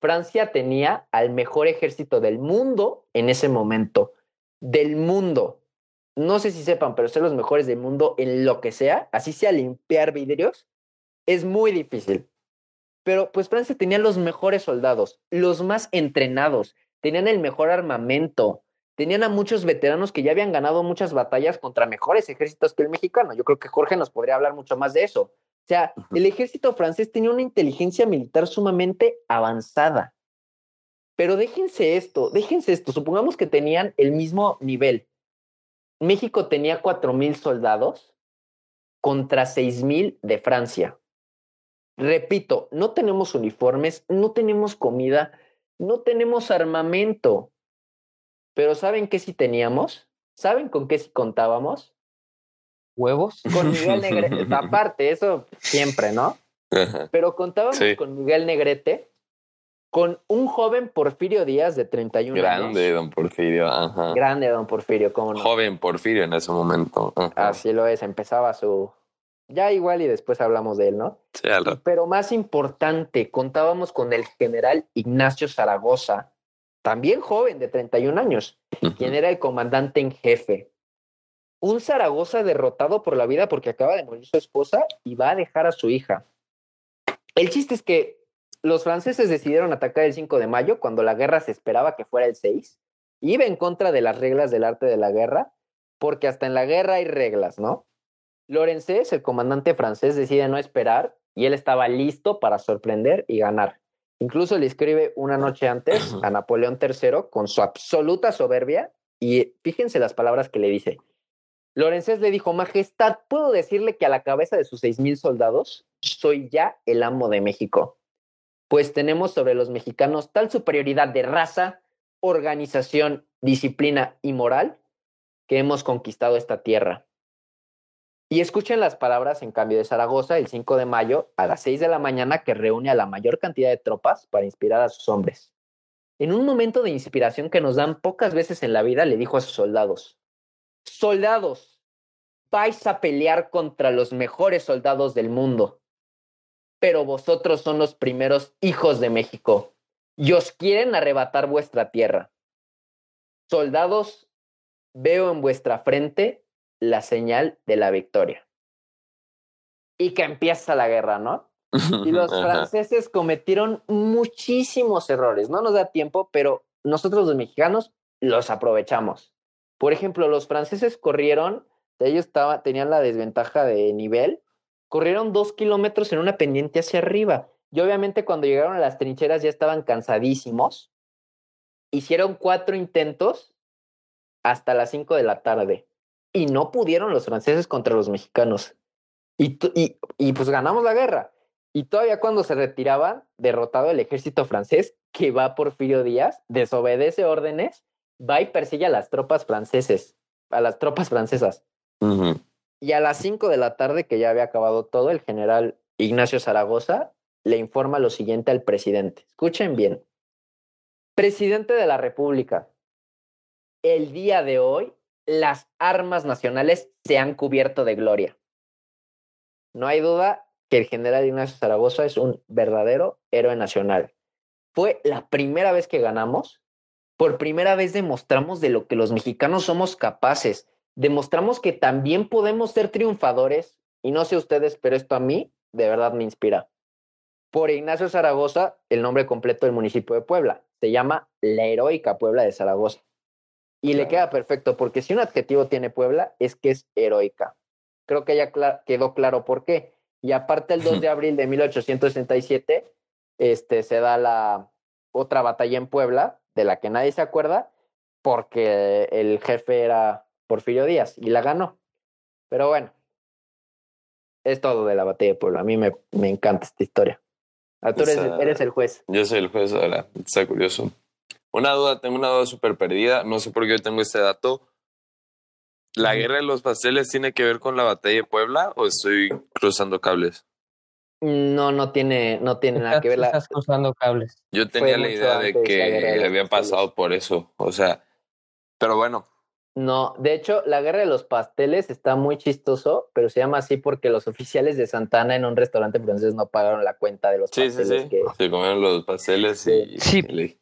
Francia tenía al mejor ejército del mundo en ese momento. Del mundo. No sé si sepan, pero ser los mejores del mundo en lo que sea, así sea limpiar vidrios, es muy difícil. Pero pues Francia tenía los mejores soldados, los más entrenados, tenían el mejor armamento, tenían a muchos veteranos que ya habían ganado muchas batallas contra mejores ejércitos que el mexicano. Yo creo que Jorge nos podría hablar mucho más de eso. O sea, el ejército francés tenía una inteligencia militar sumamente avanzada. Pero déjense esto, déjense esto. Supongamos que tenían el mismo nivel. México tenía 4.000 soldados contra 6.000 de Francia. Repito, no tenemos uniformes, no tenemos comida, no tenemos armamento. Pero ¿saben qué sí teníamos? ¿Saben con qué sí contábamos? ¿Huevos? Con Miguel Negrete. Aparte, eso siempre, ¿no? Pero contábamos Sí. con Miguel Negrete, con un joven Porfirio Díaz de 31 Grande, años. don Porfirio. Ajá. Grande, don Porfirio, cómo no. Joven Porfirio en ese momento. Ajá. Así lo es, empezaba su... Ya igual y después hablamos de él, ¿no? Sí, al. Pero más importante, contábamos con el general Ignacio Zaragoza, también joven de 31 años, quien era el comandante en jefe. Un Zaragoza derrotado por la vida porque acaba de morir su esposa y va a dejar a su hija. El chiste es que los franceses decidieron atacar el 5 de mayo cuando la guerra se esperaba que fuera el 6. Iba en contra de las reglas del arte de la guerra, porque hasta en la guerra hay reglas, ¿no? Lorenzés, el comandante francés, decide no esperar y él estaba listo para sorprender y ganar. Incluso le escribe una noche antes a Napoleón III con su absoluta soberbia y fíjense las palabras que le dice. Lorenzés le dijo, Majestad, ¿puedo decirle que a la cabeza de sus seis mil soldados soy ya el amo de México? Pues tenemos sobre los mexicanos tal superioridad de raza, organización, disciplina y moral que hemos conquistado esta tierra. Y escuchen las palabras en cambio de Zaragoza el 5 de mayo a las 6 de la mañana que reúne a la mayor cantidad de tropas para inspirar a sus hombres. en un momento de inspiración que nos dan pocas veces en la vida, le dijo a sus soldados, soldados, vais a pelear contra los mejores soldados del mundo, pero vosotros son los primeros hijos de México y os quieren arrebatar vuestra tierra. Soldados, veo en vuestra frente la señal de la victoria. Y que empieza la guerra, ¿no? Y los franceses cometieron muchísimos errores. No nos da tiempo, pero nosotros los mexicanos los aprovechamos. Por ejemplo, los franceses corrieron, ellos estaba, tenían la desventaja de nivel, corrieron dos kilómetros en una pendiente hacia arriba. Y obviamente cuando llegaron a las trincheras ya estaban cansadísimos. Hicieron cuatro intentos hasta las cinco de la tarde. Y no pudieron los franceses contra los mexicanos. Y, y, y pues ganamos la guerra. Y todavía cuando se retiraba, derrotado el ejército francés, que va Porfirio Díaz, desobedece órdenes, va y persigue a las tropas franceses, a las tropas francesas. Y a las 5 de la tarde, que ya había acabado todo, el general Ignacio Zaragoza le informa lo siguiente al presidente. Escuchen bien. Presidente de la República, el día de hoy las armas nacionales se han cubierto de gloria. No hay duda que el general Ignacio Zaragoza es un verdadero héroe nacional. Fue la primera vez que ganamos, por primera vez demostramos de lo que los mexicanos somos capaces, demostramos que también podemos ser triunfadores, y no sé ustedes, pero esto a mí de verdad me inspira. Por Ignacio Zaragoza, el nombre completo del municipio de Puebla, se llama la heroica Puebla de Zaragoza. Y le queda perfecto, porque si un adjetivo tiene Puebla, es que es heroica. Creo que ya quedó claro por qué y aparte el 2 de abril de 1867 este, se da la otra batalla en Puebla, de la que nadie se acuerda, porque el jefe era Porfirio Díaz y la ganó. Pero bueno, es todo de la batalla de Puebla. A mí me, me encanta esta historia. Ah, tú eres, eres, el juez. Yo soy el juez ahora. Está curioso. Una duda, tengo una duda súper perdida. No sé por qué yo tengo este dato. ¿La guerra de los pasteles tiene que ver con la batalla de Puebla o estoy cruzando cables? No, no tiene, no tiene nada que ver. La... Estás cruzando cables. Yo tenía la idea de que había pasado por eso. O sea, pero bueno. No, de hecho, la guerra de los pasteles está muy chistoso, pero se llama así porque los oficiales de Santana en un restaurante francés no pagaron la cuenta de los pasteles. Sí, sí, sí. Se comieron los pasteles y. Sí.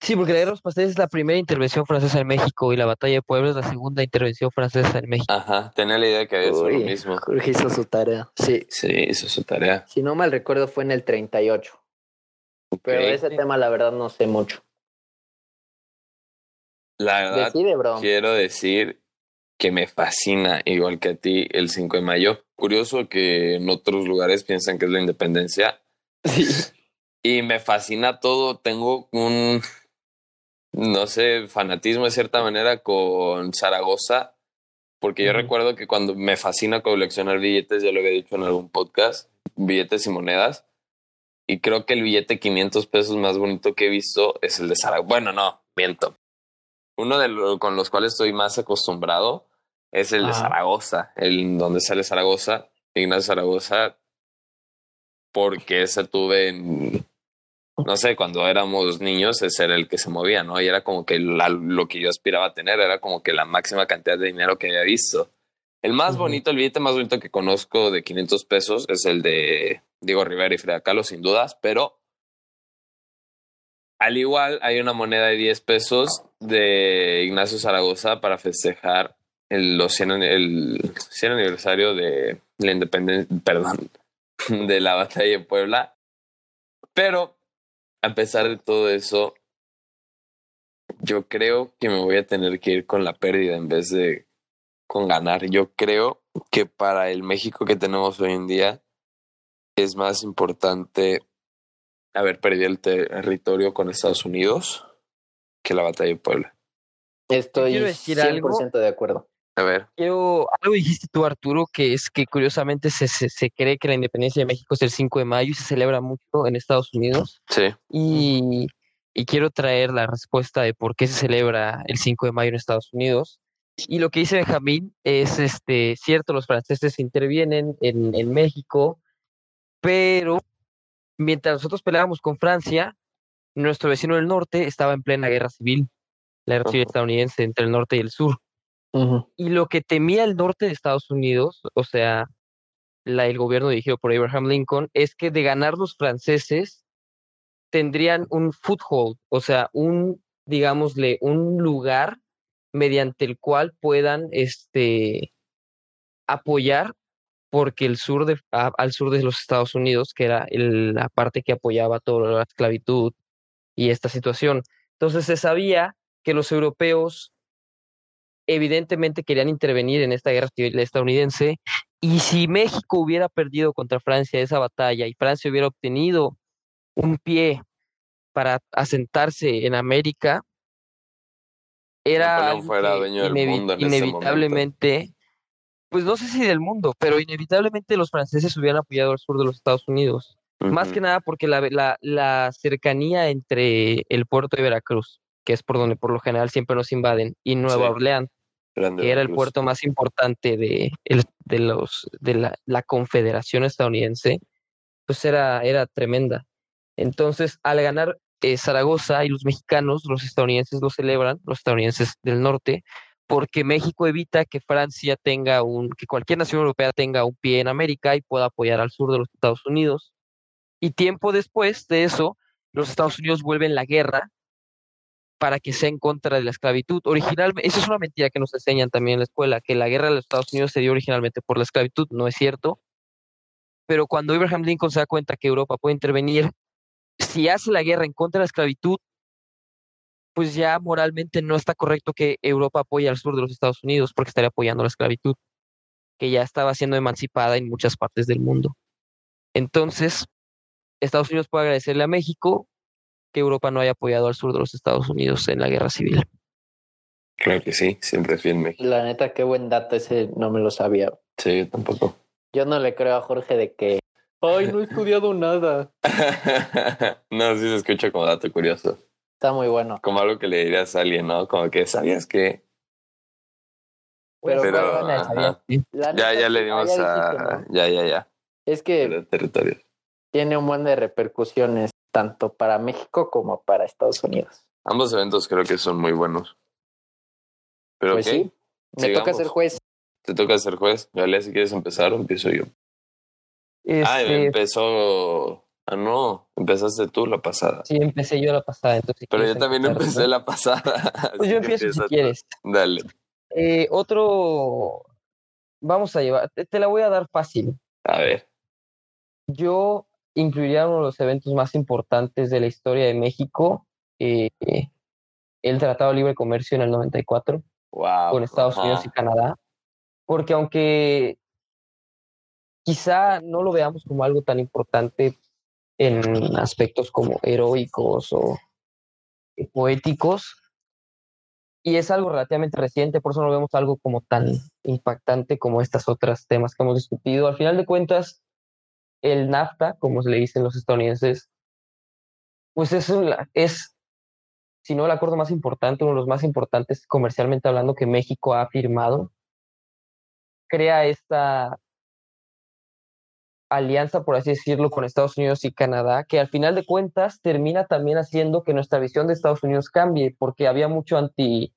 Sí, porque la guerra de los pasteles es la primera intervención francesa en México y la batalla de Puebla es la segunda intervención francesa en México. Ajá, tenía la idea que había sido lo mismo. Jorge hizo su tarea, sí. Sí, hizo su tarea. Si no mal recuerdo fue en el 38. Pero de ese tema la verdad no sé mucho. La verdad, quiero decir que me fascina, igual que a ti, el 5 de mayo. Curioso que en otros lugares piensan que es la independencia. Sí. Y me fascina todo. Tengo un no sé, fanatismo de cierta manera con Zaragoza, porque yo recuerdo que cuando me fascina coleccionar billetes, ya lo había dicho en algún podcast, billetes y monedas, y creo que el billete 500 pesos más bonito que he visto es el de Zaragoza. Bueno, no, miento. Uno de los con los cuales estoy más acostumbrado es el de Zaragoza, el donde sale Zaragoza, Ignacio Zaragoza, porque ese tuve en no sé, cuando éramos niños ese era el que se movía, ¿no? Y era como que lo que yo aspiraba a tener era como que la máxima cantidad de dinero que había visto. El más bonito, el billete más bonito que conozco de 500 pesos es el de Diego Rivera y Frida Kahlo, sin dudas, pero al igual hay una moneda de 10 pesos de Ignacio Zaragoza para festejar el, los 100, el 100 aniversario de la independencia, perdón, de la batalla de Puebla. Pero a pesar de todo eso, yo creo que me voy a tener que ir con la pérdida en vez de con ganar. Yo creo que para el México que tenemos hoy en día es más importante haber perdido el territorio con Estados Unidos que la batalla de Puebla. Estoy 100% de acuerdo. A ver. Quiero, algo dijiste tú, Arturo, que es que curiosamente se, se, cree que la independencia de México es el 5 de mayo y se celebra mucho en Estados Unidos. Sí. Y, y quiero traer la respuesta de por qué se celebra el 5 de mayo en Estados Unidos. Y lo que dice Benjamín es este, cierto, los franceses intervienen en, en México, pero mientras nosotros peleábamos con Francia, nuestro vecino del norte estaba en plena guerra civil, la guerra civil estadounidense entre el norte y el sur. Y lo que temía el norte de Estados Unidos, o sea, la, el gobierno dirigido por Abraham Lincoln, es que de ganar los franceses tendrían un foothold, o sea, un, digámosle, un lugar mediante el cual puedan este, apoyar porque el sur de, al sur de los Estados Unidos, que era la parte que apoyaba toda la esclavitud y esta situación. Entonces se sabía que los europeos evidentemente querían intervenir en esta guerra civil estadounidense y si México hubiera perdido contra Francia esa batalla y Francia hubiera obtenido un pie para asentarse en América, era inevitablemente, pues no sé si del mundo, pero inevitablemente los franceses hubieran apoyado al sur de los Estados Unidos. Más que nada porque la, la, la, cercanía entre el puerto de Veracruz, que es por donde por lo general siempre nos invaden, y Nueva Orleans, que era el puerto más importante de, de, los, de la, la, Confederación estadounidense, pues era, era tremenda. Entonces, al ganar eh, Zaragoza y los mexicanos, los estadounidenses lo celebran, los estadounidenses del norte, porque México evita que Francia tenga un, que cualquier nación europea tenga un pie en América y pueda apoyar al sur de los Estados Unidos. Y tiempo después de eso, los Estados Unidos vuelven la guerra para que sea en contra de la esclavitud. Originalmente, eso es una mentira que nos enseñan también en la escuela, que la guerra de los Estados Unidos se dio originalmente por la esclavitud, no es cierto. Pero cuando Abraham Lincoln se da cuenta que Europa puede intervenir, si hace la guerra en contra de la esclavitud, pues ya moralmente no está correcto que Europa apoye al sur de los Estados Unidos porque estaría apoyando la esclavitud, que ya estaba siendo emancipada en muchas partes del mundo. Entonces, Estados Unidos puede agradecerle a México que Europa no haya apoyado al sur de los Estados Unidos en la guerra civil. Claro que sí, siempre fiel México. La neta, qué buen dato ese, no me lo sabía. Sí, yo tampoco. Yo no le creo a Jorge de que Ay, no he estudiado nada. no, sí se escucha como dato curioso. Está muy bueno. Como algo que le dirías a alguien, ¿no? Como que sabías que. Pero, ya, ya le dimos a. Ya, ya, ya. Es que. Tiene un buen de repercusiones tanto para México como para Estados Unidos. Ambos eventos creo que son muy buenos. Pero pues sí. Me toca ser juez. Te toca ser juez. Dale, si quieres empezar empiezo yo. Ah, este, empezó. Ah, no, empezaste tú la pasada. Sí, empecé yo la pasada. Entonces, Pero yo también empecé la pasada. Pues yo empiezo si quieres. Dale. Eh, otro. Vamos a llevar. Te, la voy a dar fácil. A ver. Yo incluiría uno de los eventos más importantes de la historia de México, eh, el Tratado de Libre Comercio en el 94 wow, con Estados Unidos y Canadá. Porque aunque quizá no lo veamos como algo tan importante en aspectos como heroicos o poéticos. Y es algo relativamente reciente, por eso no vemos algo como tan impactante como estas otras temas que hemos discutido. Al final de cuentas, el NAFTA, como se le dicen los estadounidenses, pues es, es, si no el acuerdo más importante, uno de los más importantes comercialmente hablando que México ha firmado. Crea esta alianza, por así decirlo, con Estados Unidos y Canadá, que al final de cuentas termina también haciendo que nuestra visión de Estados Unidos cambie, porque había mucho anti,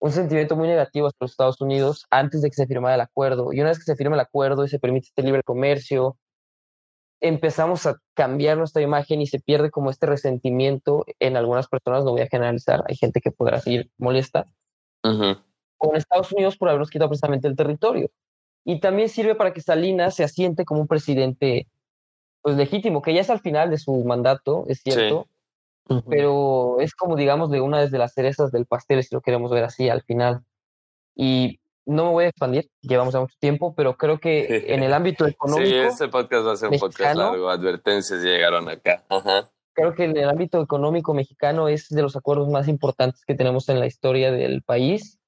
un sentimiento muy negativo hacia los Estados Unidos antes de que se firmara el acuerdo. Y una vez que se firma el acuerdo y se permite este libre comercio, empezamos a cambiar nuestra imagen y se pierde como este resentimiento en algunas personas, no voy a generalizar, hay gente que podrá seguir molesta, con Estados Unidos por habernos quitado precisamente el territorio y también sirve para que Salinas se asiente como un presidente pues legítimo, que ya es al final de su mandato, es cierto, pero es como digamos de una de las cerezas del pastel, si lo queremos ver así al final. Y no me voy a expandir, llevamos ya mucho tiempo, pero creo que en el ámbito económico... Sí, este podcast va a ser un podcast largo, advertencias llegaron acá. Creo que en el ámbito económico mexicano es de los acuerdos más importantes que tenemos en la historia del país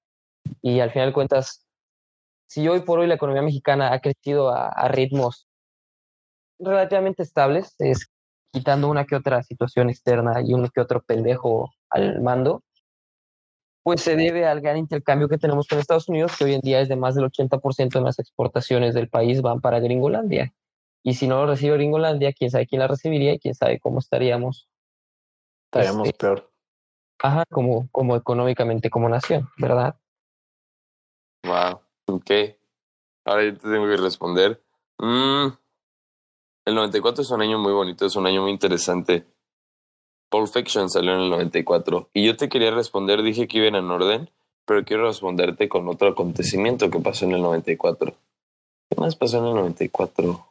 y al final cuentas si hoy por hoy la economía mexicana ha crecido a, ritmos relativamente estables, es quitando una que otra situación externa y uno que otro pendejo al mando, pues se debe al gran intercambio que tenemos con Estados Unidos, que hoy en día es de más del 80% de las exportaciones del país van para Gringolandia. Y si no lo recibe Gringolandia, quién sabe quién la recibiría y quién sabe cómo estaríamos Estaríamos Este, peor. Ajá, como, como económicamente como nación, ¿verdad? Wow. Ok. Ahora yo te tengo que responder. Mm, el 94 es un año muy bonito, es un año muy interesante. Pulp Fiction salió en el 94. Y yo te quería responder, dije que iban en orden, pero quiero responderte con otro acontecimiento que pasó en el 94. ¿Qué más pasó en el 94?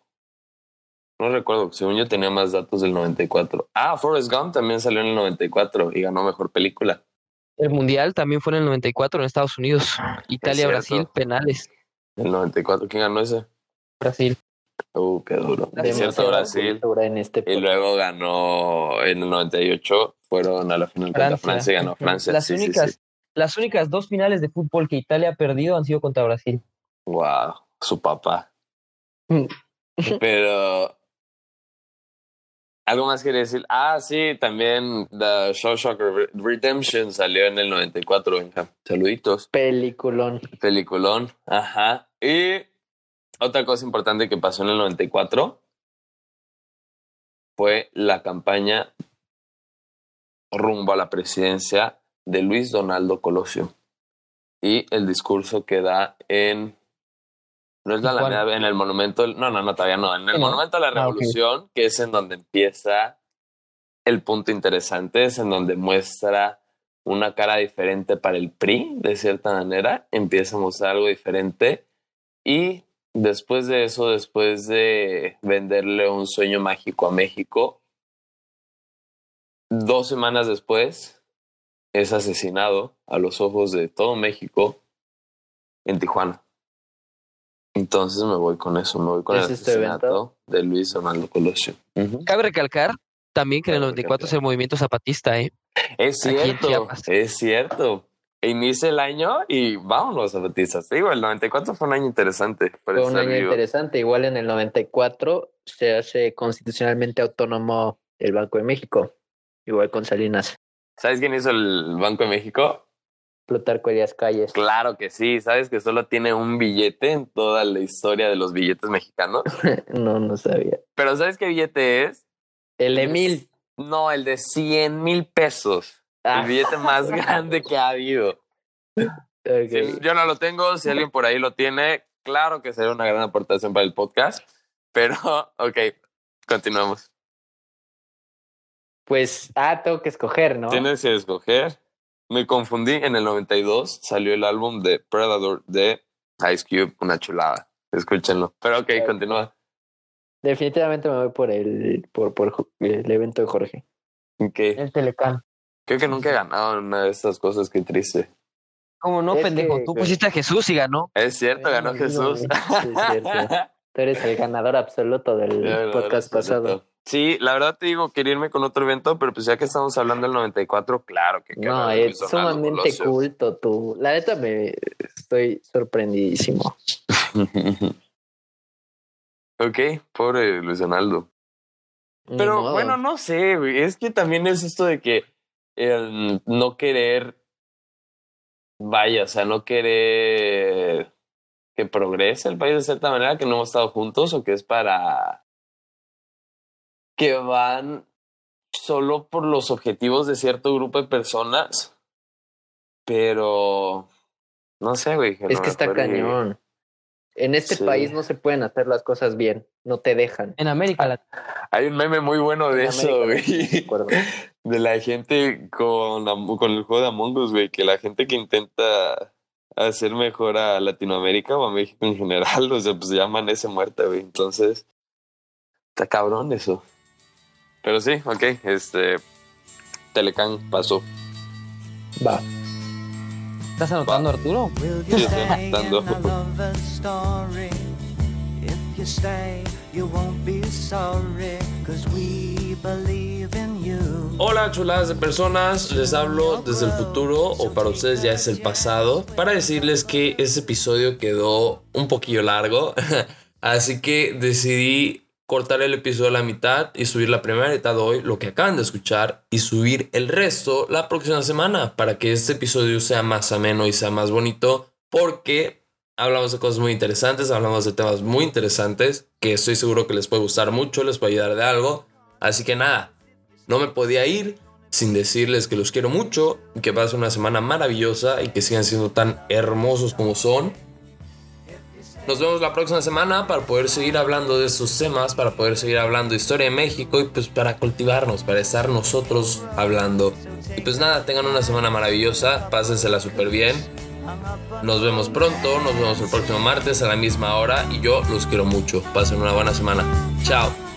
No recuerdo, según yo tenía más datos del 94. Ah, Forrest Gump también salió en el 94 y ganó mejor película. El mundial también fue en el 94 en Estados Unidos. Italia, cierto. Brasil, penales. El 94, ¿quién ganó ese? Brasil. Uh, qué duro. Es cierto, Brasil. En este Y luego ganó en el 98, fueron a la final contra Francia. Y ganó Francia. Las Sí, únicas, sí. las únicas dos finales de fútbol que Italia ha perdido han sido contra Brasil. Wow, su papá. Mm. Pero. Algo más quería decir. Ah, sí, también The Shawshank Redemption salió en el 94, Benja. Saluditos. Peliculón. Peliculón. Ajá. Y otra cosa importante que pasó en el 94 fue la campaña rumbo a la presidencia de Luis Donaldo Colosio. Y el discurso que da en. No es la. Alameda, en el monumento. No, no, no, todavía no. En el ¿no? monumento a la Ah, revolución, que es en donde empieza el punto interesante, es en donde muestra una cara diferente para el PRI, de cierta manera. Empieza a mostrar algo diferente. Y después de eso, después de venderle un sueño mágico a México, dos semanas después es asesinado a los ojos de todo México en Tijuana. Entonces me voy con eso, me voy con el ¿Es este asesinato evento? de Luis Donaldo Colosio. Cabe recalcar también que en el Cabe 94 es el movimiento zapatista, ¿eh? Es cierto, es cierto. Inicia el año y vámonos, zapatistas. Digo, el 94 fue un año interesante. Fue un año vivo. interesante. Igual en el 94 se hace constitucionalmente autónomo el Banco de México. Igual con Salinas. ¿Sabes quién hizo el Banco de México? Plutarco Elías Calles. Claro que sí. ¿Sabes que solo tiene un billete en toda la historia de los billetes mexicanos? no, no sabía. Pero ¿sabes qué billete es? El Emil. No, el de 100 mil pesos. Ah, El billete más grande que ha habido. Si yo no lo tengo, si alguien por ahí lo tiene, claro que sería una gran aportación para el podcast. Pero, ok, continuamos. Pues, ah, tengo que escoger, ¿no? Tienes que escoger. Me confundí. En el 92 salió el álbum de Predator de Ice Cube, una chulada. Escúchenlo. Pero ok, continúa. Definitivamente me voy por el, por, por el evento de Jorge. Ok. El Telecán. Creo que nunca he ganado en una de estas cosas, qué triste. ¿Cómo no, Es pendejo? que- Tú pusiste a Jesús y ganó. Es cierto, ganó no, Jesús. sí, es cierto. Tú eres el ganador absoluto del podcast pasado. Sí, la verdad te digo, quería irme con otro evento, pero pues ya que estamos hablando del 94, claro que... No, es sumamente culto tú. La neta me estoy sorprendidísimo. ok, pobre Luis Donaldo. Ni Pero bueno, no sé, güey. Es que también es esto de que el no querer. Vaya, o sea, no querer que progrese el país de cierta manera, que no hemos estado juntos o que es para. que van solo por los objetivos de cierto grupo de personas. Pero. No sé, güey. es no que está cañón. En este Sí. país no se pueden hacer las cosas bien. No te dejan. En América Latina. Hay un meme muy bueno de En eso, América güey. De acuerdo. de la gente con, con el juego de Among Us, güey, que la gente que intenta hacer mejor a Latinoamérica o a México en general, o sea, pues ya amanece muerta, güey. Entonces, está cabrón eso. Pero sí, ok, este. Telecán pasó. Va. ¿Estás anotando, Arturo? Will Sí, you estoy anotando. Hola chuladas de personas, les hablo desde el futuro o para ustedes ya es el pasado para decirles que este episodio quedó un poquillo largo, así que decidí cortar el episodio a la mitad y subir la primera mitad hoy, lo que acaban de escuchar, y subir el resto la próxima semana para que este episodio sea más ameno y sea más bonito porque hablamos de cosas muy interesantes, hablamos de temas muy interesantes que estoy seguro que les puede gustar mucho, les puede ayudar de algo, así que nada. No me podía ir sin decirles que los quiero mucho que pasen una semana maravillosa y que sigan siendo tan hermosos como son. Nos vemos la próxima semana para poder seguir hablando de estos temas, para poder seguir hablando de historia de México y pues para cultivarnos, para estar nosotros hablando. Y pues nada, tengan una semana maravillosa, pásensela súper bien. Nos vemos pronto, nos vemos el próximo martes a la misma hora y yo los quiero mucho. Pasen una buena semana. Chao.